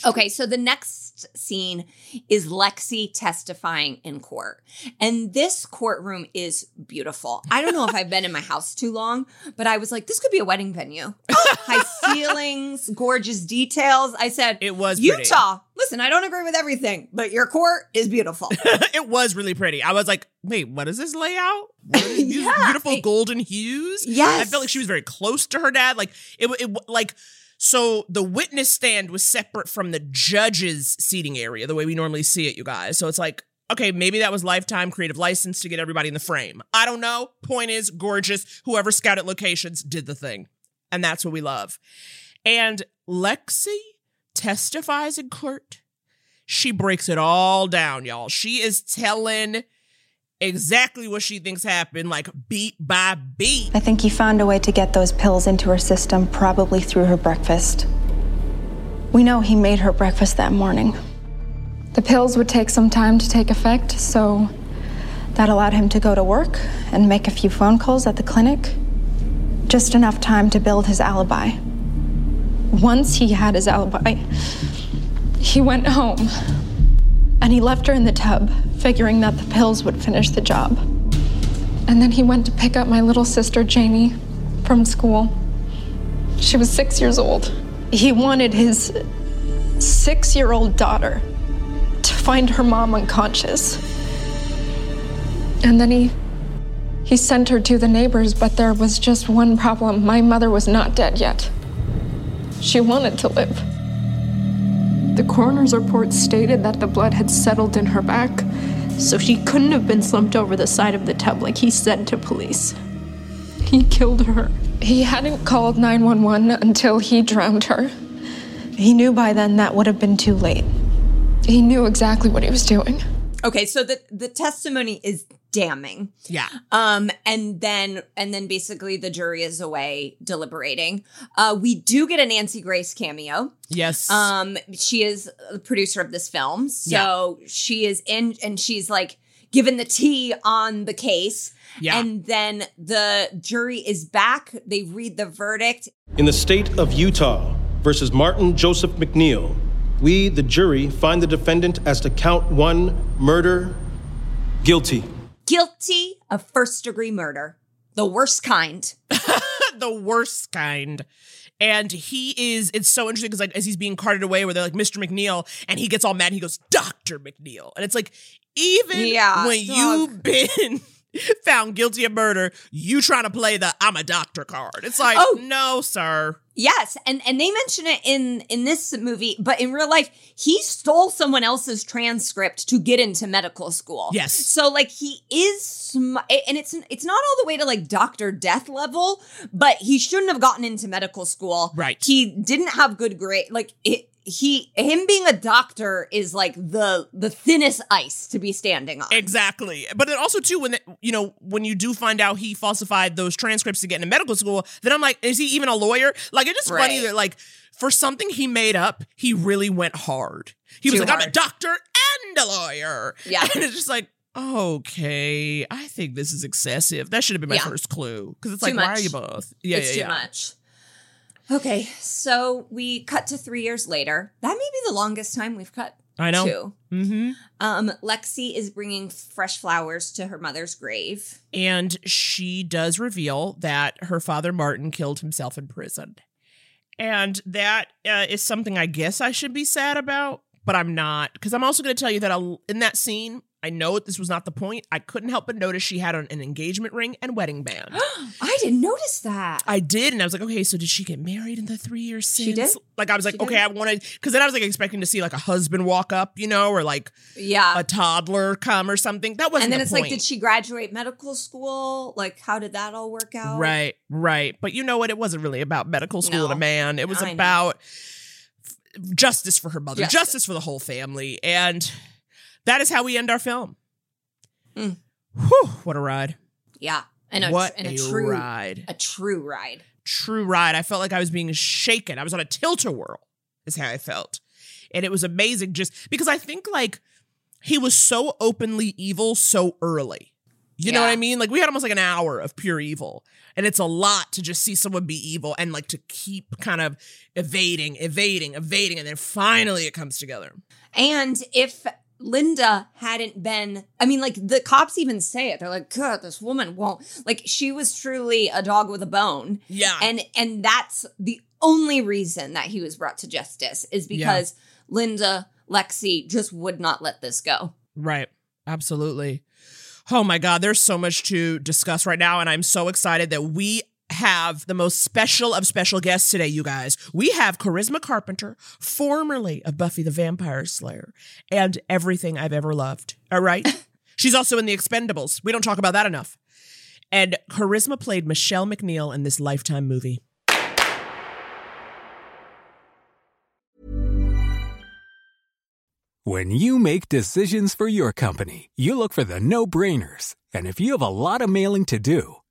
Okay, so the next scene is Lexi testifying in court. And this courtroom is beautiful. I don't know if I've been in my [LAUGHS] house too long, but I was like, this could be a wedding venue. [LAUGHS] High ceilings, gorgeous details. I said, It was pretty. Utah. Listen, I don't agree with everything, but your court is beautiful. [LAUGHS] it was really pretty. I was like, wait, what is this layout? What these beautiful golden hues? Yes. I felt like she was very close to her dad. Like it, it like so the witness stand was separate from the judge's seating area, the way we normally see it, you guys. So it's like, okay, maybe that was lifetime creative license to get everybody in the frame. I don't know. Point is, gorgeous. Whoever scouted locations did the thing. And that's what we love. And Lexi testifies in court. She breaks it all down, y'all. She is telling exactly what she thinks happened, like beat by beat. I think he found a way to get those pills into her system, probably through her breakfast. We know he made her breakfast that morning. The pills would take some time to take effect, so That allowed him to go to work and make a few phone calls at the clinic. Just enough time to build his alibi. Once he had his alibi, he went home and he left her in the tub, figuring that the pills would finish the job. and then he went to pick up my little sister Jamie from school. She was six years old. He wanted his six year old daughter to find her mom unconscious. And then he he sent her to the neighbors, but there was just one problem. My mother was not dead yet. She wanted to live. The coroner's report stated that the blood had settled in her back, So she couldn't have been slumped over the side of the tub like he said to police. He killed her. He hadn't called 911 until he drowned her. He knew by then that would have been too late. He knew exactly what he was doing. Okay, so the the testimony is damning. Yeah. Um, and then and then basically the jury is away deliberating. Uh, we do get a Nancy Grace cameo. Yes. Um, she is the producer of this film, so she is in, and she's like given the tea on the case. Yeah. And then the jury is back. They read the verdict. In the state of Utah versus Martin Joseph MacNeill, we, the jury, find the defendant as to count one murder guilty. Guilty of first degree murder, the worst kind. [LAUGHS] the worst kind. And he is, it's so interesting because like as he's being carted away where they're like, Mr. MacNeill, and he gets all mad and he goes, Dr. MacNeill. And it's like, even Yeah, when dog. you've been [LAUGHS] found guilty of murder, you trying to play the I'm a doctor card. It's like, Oh. no, sir. Yes, and and they mention it in in this movie, but in real life, he stole someone else's transcript to get into medical school. Yes. so like he is, sm- and it's it's not all the way to like Doctor Death level, but he shouldn't have gotten into medical school. Right. He didn't have good grade. Like it, he him being a doctor is like the the thinnest ice to be standing on. Exactly. But then also too when the, you know when you do find out he falsified those transcripts to get into medical school, then I'm like, is he even a lawyer? Like it's just funny that like for something he made up, he really went hard. He was Too like, I'm a doctor and a lawyer. Yeah. [LAUGHS] And it's just like, okay, I think this is excessive. That should have been my Yeah. first clue. Because it's Too like, why are you both? Yeah, it's yeah, too yeah. much. Okay, so we cut to three years later. That may be the longest time we've cut. I know. To. Mm-hmm. Um, Lexi is bringing fresh flowers to her mother's grave. And she does reveal that her father, Martin, killed himself in prison. And that uh, is something I guess I should be sad about, but I'm not. Because I'm also going to tell you that I'll, in that scene, I know this was not the point. I couldn't help but notice she had on an engagement ring and wedding band. [GASPS] I didn't notice that. I did, and I was like, okay, so did she get married in the three years since? She did. Like, I was like, She okay, did. I wanted because then I was like expecting to see like a husband walk up, you know, or like Yeah. a toddler come or something. That wasn't. and then the it's point. like, did she graduate medical school? Like, how did that all work out? Right, right. But you know what? It wasn't really about medical school and a man. It was I about f- justice for her mother, Justice. justice. for the whole family. And that is how we end our film. Mm. Whew, what a ride. Yeah. And a, What and a, a true ride. A true ride. True ride. I felt like I was being shaken. I was on a tilt-a-whirl, is how I felt. And it was amazing just because I think like he was so openly evil so early. You know what I mean? Like we had almost like an hour of pure evil. And it's a lot to just see someone be evil and like to keep kind of evading, evading, evading, and then finally it comes together. And if Linda hadn't been, I mean, like the cops even say it. They're like, God, this woman won't. Like she was truly a dog with a bone. Yeah. And and that's the only reason that he was brought to justice is Yeah. because Linda Lexi just would not let this go. Right. Absolutely. Oh my God, there's so much to discuss right now. And I'm so excited that we have the most special of special guests today, you guys. We have Charisma Carpenter, formerly of Buffy the Vampire Slayer, and everything I've ever loved. All right. [LAUGHS] She's also in The Expendables. We don't talk about that enough. And Charisma played Michelle MacNeill in this Lifetime movie. When you make decisions for your company, you look for the no brainers. And if you have a lot of mailing to do,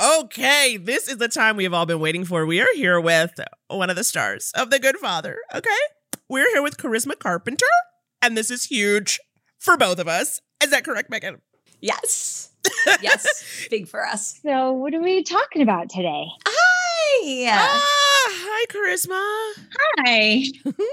Okay, this is the time we have all been waiting for. We are here with one of the stars of The Good Father. Okay, we're here with Charisma Carpenter, and this is huge for both of us. Is that correct, Megan? Yes. [LAUGHS] yes. Big for us. So, what are we talking about today? Hi. Ah, hi, Charisma. Hi.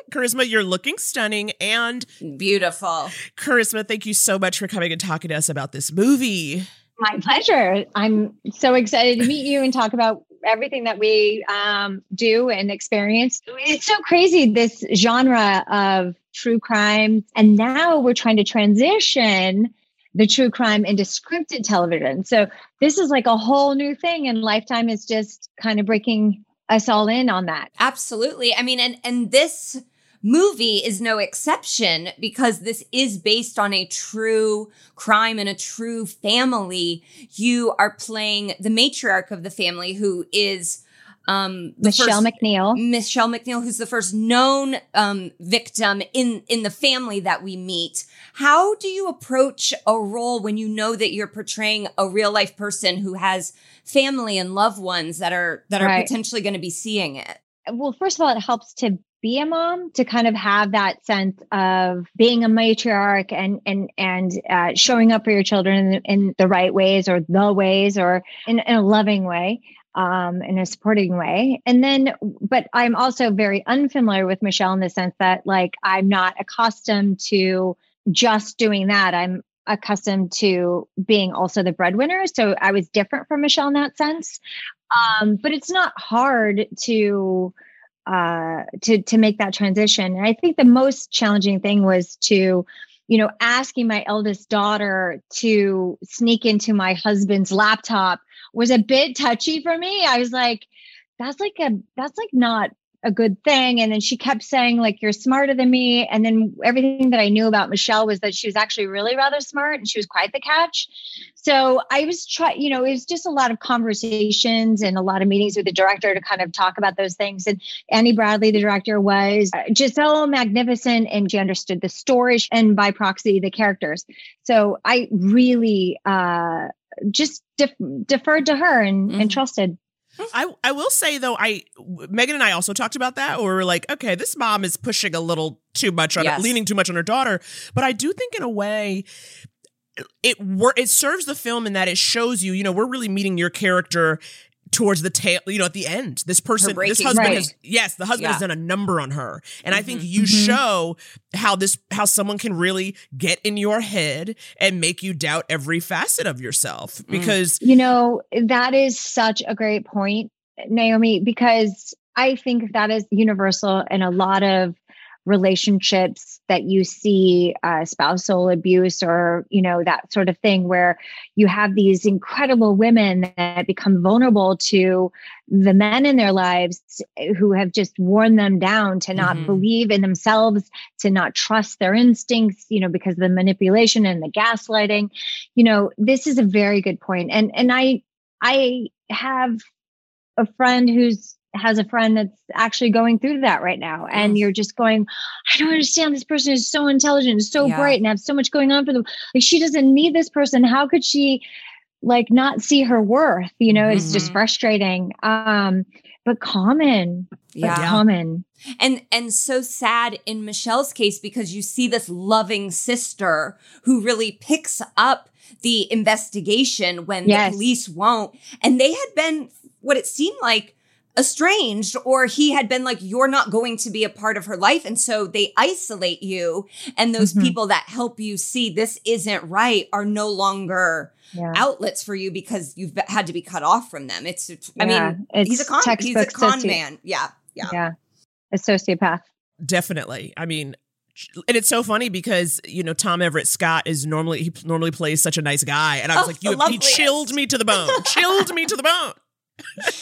[LAUGHS] Charisma, you're looking stunning and beautiful. Charisma, thank you so much for coming and talking to us about this movie. My pleasure. I'm so excited to meet you and talk about everything that we um, do and experience. It's so crazy, this genre of true crime. And now we're trying to transition the true crime into scripted television. So this is like a whole new thing, and Lifetime is just kind of breaking us all in on that. Absolutely. I mean, and and this movie is no exception because this is based on a true crime and a true family. You are playing the matriarch of the family who is um Michelle first- MacNeill. Michelle MacNeill, who's the first known um, victim in in the family that we meet. How do you approach a role when you know that you're portraying a real life person who has family and loved ones that are that are Right. potentially going to be seeing it? well first of all it helps to be a mom to kind of have that sense of being a matriarch and and and uh, showing up for your children in, in, the right ways or the ways or in, in a loving way um, in a supporting way. And then, but I'm also very unfamiliar with Michelle in the sense that, like, I'm not accustomed to just doing that. I'm accustomed to being also the breadwinner. So I was different from Michelle in that sense. Um, but it's not hard to uh to to make that transition. And i think the most challenging thing was to you know asking my eldest daughter to sneak into my husband's laptop was a bit touchy for me. I was like that's like a that's like not a good thing. And then she kept saying, like, you're smarter than me. And then everything that I knew about Michelle was that she was actually really rather smart and she was quite the catch. So I was trying, you know, it was just a lot of conversations and a lot of meetings with the director to kind of talk about those things. And Annie Bradley, the director, was uh, just so magnificent and she understood the story and by proxy the characters. So I really uh, just def- deferred to her and, mm-hmm. and trusted. I I will say though, I Megan and I also talked about that, where we're like, okay, this mom is pushing a little too much on, yes. leaning too much on her daughter. But I do think in a way, it wor- it serves the film in that it shows you, you know, we're really meeting your character towards the tail, you know, at the end. This person, this husband right. has, yes, the husband yeah. has done a number on her. And mm-hmm. I think mm-hmm. you mm-hmm. show how this, how someone can really get in your head and make you doubt every facet of yourself mm. because. You know, that is such a great point, Naomi, because I think that is universal in a lot of relationships that you see uh, spousal abuse or you know that sort of thing where you have these incredible women that become vulnerable to the men in their lives who have just worn them down to not mm-hmm. believe in themselves to not trust their instincts you know because of the manipulation and the gaslighting you know this is a very good point and and i i have a friend who's has a friend that's actually going through that right now. And you're just going i don't understand. This person is so intelligent so yeah. bright and have so much going on for them. Like she doesn't need this person. How could she like not see her worth? You know mm-hmm. it's just mm-hmm. frustrating. Um but common yeah. but common. And and so sad in michelle's case because you see this loving sister who really picks up the investigation when yes. the police won't. And they had been what it seemed like estranged or he had been like you're not going to be a part of her life. And so they isolate you and those mm-hmm. people that help you see this isn't right are no longer yeah. outlets for you because you've had to be cut off from them. It's, it's yeah, i mean it's he's a con he's a con soci- man. Yeah yeah. yeah a sociopath. Definitely. I mean and it's so funny because you know Tom Everett Scott is normally he normally plays such a nice guy, and I was oh, like, you, he chilled me to the bone, chilled me to the bone.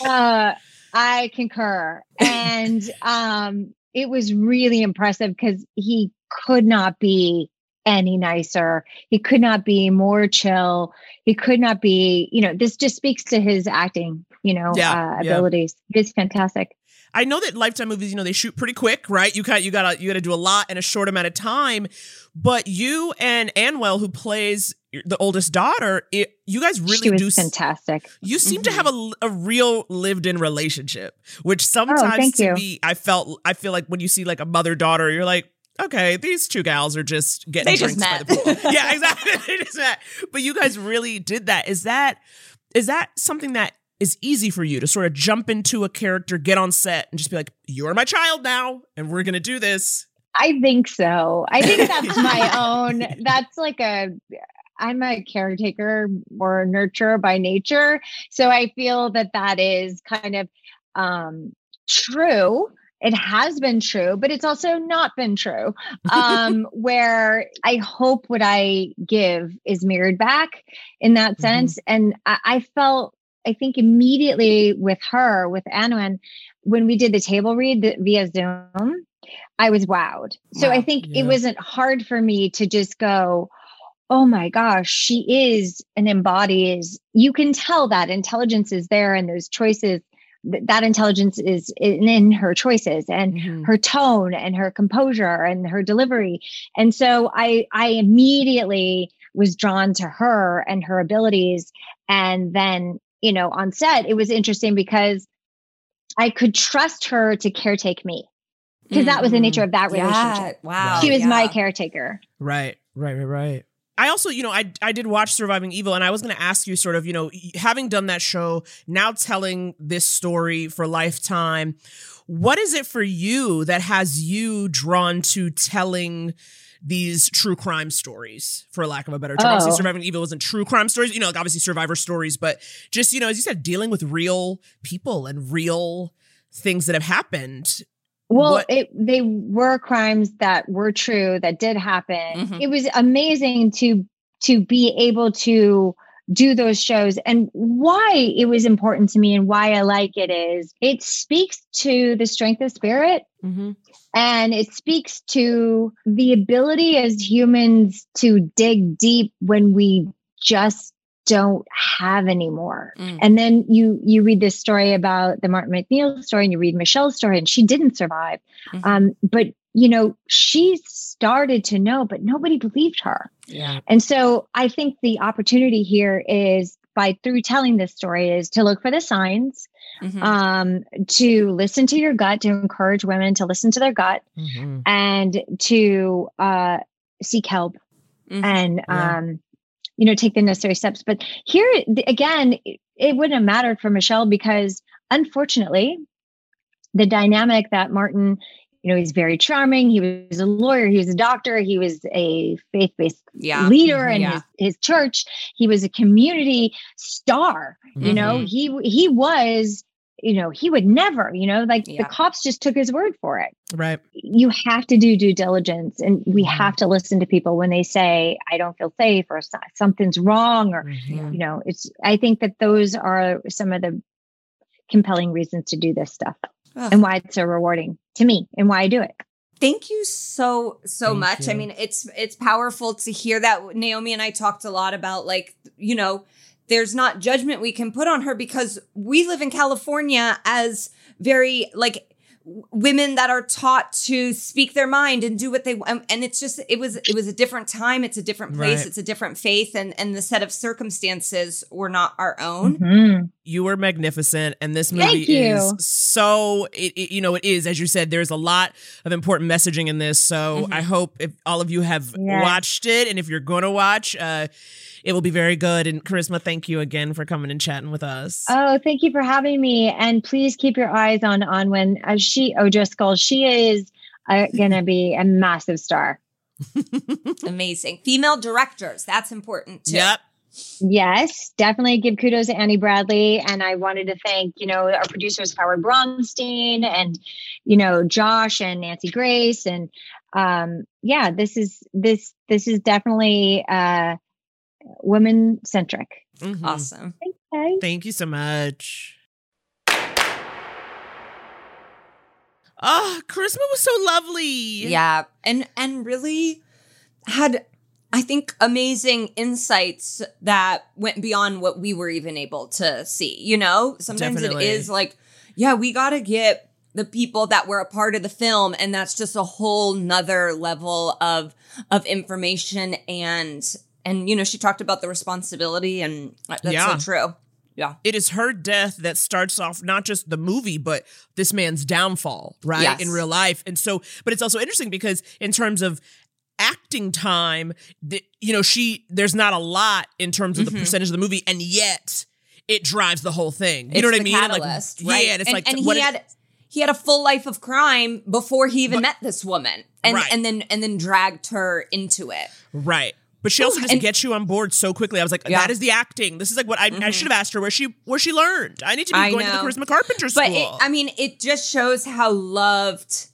[LAUGHS] uh, I concur. And [LAUGHS] um, it was really impressive because he could not be any nicer. He could not be more chill. He could not be, you know, this just speaks to his acting, you know, yeah, uh, abilities. Yeah. It's fantastic. I know that Lifetime movies, you know, they shoot pretty quick, right? You got you got to you got to do a lot in a short amount of time. But you and Anwen, who plays the oldest daughter, it, you guys really do fantastic. You seem mm-hmm. to have a, a real lived-in relationship, which oh, sometimes oh, to you. me, I felt I feel like when you see like a mother daughter, you're like, okay, these two gals are just getting they drinks just by the pool. [LAUGHS] yeah, exactly. they just met. But you guys really did that. Is that is that something that is easy for you to sort of jump into a character, get on set, and just be like, "You're my child now, and we're gonna do this." I think so. I think that's my [LAUGHS] own. That's like a. I'm a caretaker or nurturer by nature, so I feel that that is kind of um, true it has been true, but it's also not been true. Um, [LAUGHS] where I hope what I give is mirrored back in that mm-hmm. sense. And I, I, felt, I think immediately with her, with Anwen, when we did the table read via Zoom, I was wowed. So wow. I think yeah. it wasn't hard for me to just go, oh my gosh, she is and embodies, you can tell that intelligence is there and those choices that intelligence is in, in her choices and mm-hmm. her tone and her composure and her delivery and so i i immediately was drawn to her and her abilities and then you know on set it was interesting because i could trust her to caretake me because that was the nature of that Yeah, relationship. wow, She was my caretaker. Right, right, right, right. I also, you know, I I did watch Surviving Evil, and I was going to ask you, sort of, you know, having done that show, now telling this story for Lifetime, what is it for you that has you drawn to telling? These true crime stories, for lack of a better term. Obviously, Oh. Surviving Evil isn't true crime stories, you know, like obviously survivor stories, but just, you know, as you said, dealing with real people and real things that have happened. Well, What- it they were crimes that were true that did happen. Mm-hmm. It was amazing to to be able to do those shows. And why it was important to me and why I like it is it speaks to the strength of spirit. Mm-hmm. And it speaks to the ability as humans to dig deep when we just don't have anymore. And then you you read this story about the Martin MacNeill story and you read Michelle's story and she didn't survive. Um, but you know, she started to know, but nobody believed her. Yeah. And so I think the opportunity here is by through telling this story is to look for the signs, Mm-hmm. um, to listen to your gut, to encourage women to listen to their gut and to uh, seek help and Yeah. um, you know take the necessary steps. But here again, it, wouldn't have mattered for Michelle because unfortunately, the dynamic that Martin, you know, he's very charming. He was a lawyer. He was a doctor. He was a faith-based Yeah. leader in Yeah. his, his church. He was a community star. You mm-hmm. know, he he was. You know, he would never. You know, like Yeah. the cops just took his word for it Right. you have to do due diligence and we Mm-hmm. have to listen to people when they say i don't feel safe or something's wrong or Mm-hmm. you know it's i think that those are some of the compelling reasons to do this stuff Ugh. and why it's so rewarding to me and why i do it Thank you so so Thank much. I mean, it's it's powerful to hear that Naomi and I talked a lot about like, you know, there's not judgment we can put on her because we live in California as very like women that are taught to speak their mind and do what they want and it's just it was it was a different time it's a different place Right. it's a different faith and and the set of circumstances were not our own Mm-hmm. You were magnificent, and this movie is so. It, it- you know, it is as you said. There's a lot of important messaging in this. So I hope if all of you have Yes. watched it, and if you're going to watch, uh, it will be very good. And Charisma, thank you again for coming and chatting with us. oh thank you for having me and please keep your eyes on on when uh, she o'driscoll she is uh, gonna be a massive star [LAUGHS] amazing female directors that's important too Yep. Yes, definitely give kudos to Annie Bradley. And I wanted to thank, you know, our producers, Howard Braunstein and, you know, Josh and Nancy Grace. And um, yeah, this is this this is definitely uh women centric. Mhm. awesome Okay. Thank you so much. Oh, Charisma was so lovely. Yeah, and and really had I think amazing insights that went beyond what we were even able to see. You know, sometimes Definitely. it is like, yeah, we got to get the people that were a part of the film, and that's just a whole nother level of of information and and you know she talked about the responsibility and that's Yeah. so true. Yeah. It is her death that starts off not just the movie, but this man's downfall, right? Yes. In real life. And so, but it's also interesting because in terms of acting time, the, you know, she, there's not a lot in terms of the Mhm. percentage of the movie, and yet it drives the whole thing. You It's know what I mean? Catalyst, like, right? yeah, and it's and, like, and he is- had he had a full life of crime before he even met this woman, and Right. and then and then dragged her into it. Right. But she also just and- gets you on board so quickly. I was like, Yeah. that is the acting. This is like what I, I Mhm. should have asked her where she where she learned. I need to be I going know. to the Charisma Carpenter School. But it, I mean, it just shows how loved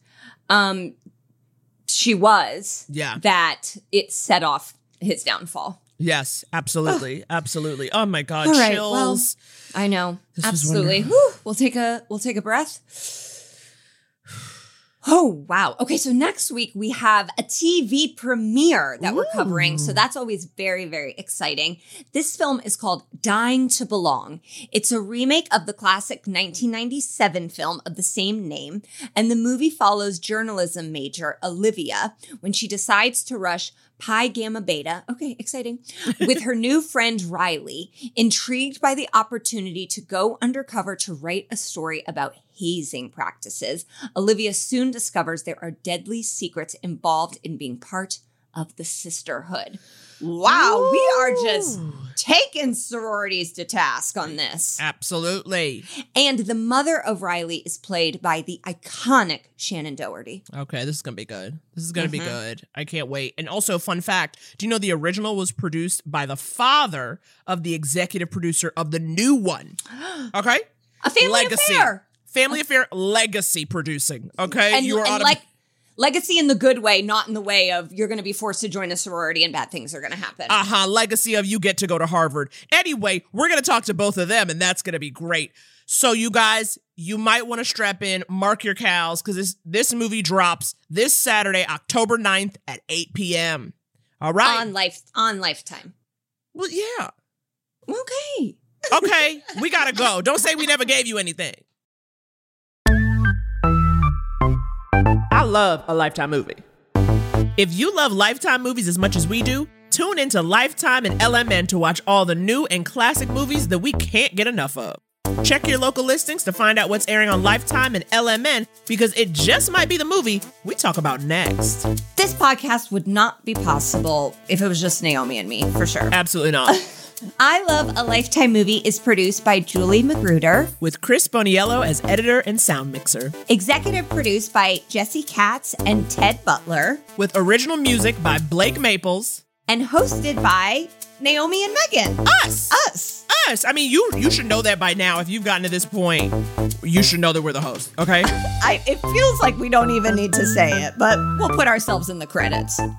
um she was. Yeah. That it set off his downfall. yes, absolutely, absolutely. Oh my god, All right, chills. well, I know. This Absolutely. Whew. We'll take a we'll take a breath. Oh, wow. Okay, so next week we have a TV premiere that we're covering. So that's always very, very exciting. This film is called Dying to Belong. It's a remake of the classic 1997 film of the same name. And the movie follows journalism major Olivia when she decides to rush Pi Gamma Beta, okay, exciting, [LAUGHS] with her new friend Riley, intrigued by the opportunity to go undercover to write a story about hazing practices, Olivia soon discovers there are deadly secrets involved in being part of the sisterhood. Wow, we are just taking sororities to task on this. Absolutely. And the mother of Riley is played by the iconic Shannen Doherty. Okay, this is gonna be good. This is gonna be Mhm. good. I can't wait. And also, fun fact: Do you know the original was produced by the father of the executive producer of the new one? [GASPS] Okay, a family affair. Family affair legacy producing. Okay, and, you are and on like legacy in the good way, not in the way of you're going to be forced to join a sorority and bad things are going to happen. Uh huh. Legacy of you get to go to Harvard. Anyway, we're going to talk to both of them, and that's going to be great. So, you guys, you might want to strap in, mark your cows, because this, this movie drops this Saturday, October 9th at 8 p.m. All right. on life on Lifetime. Well, yeah. Okay. [LAUGHS] Okay, we got to go. Don't say we never gave you anything. I love a Lifetime movie. If you love Lifetime movies as much as we do, tune into Lifetime and LMN to watch all the new and classic movies that we can't get enough of. Check your local listings to find out what's airing on Lifetime and LMN because it just might be the movie we talk about next. This podcast would not be possible if it was just Naomi and me, for sure. Absolutely not. [LAUGHS] I Love a Lifetime Movie is produced by Julie Magruder. With Chris Boniello as editor and sound mixer. Executive produced by Jesse Katz and Ted Butler. With original music by Blake Maples. And hosted by Naomi and Megan. Us! Us! Us! I mean, you you should know that by now. If you've gotten to this point, you should know that we're the host, okay? [LAUGHS] I, it feels like we don't even need to say it, but we'll put ourselves in the credits. [LAUGHS]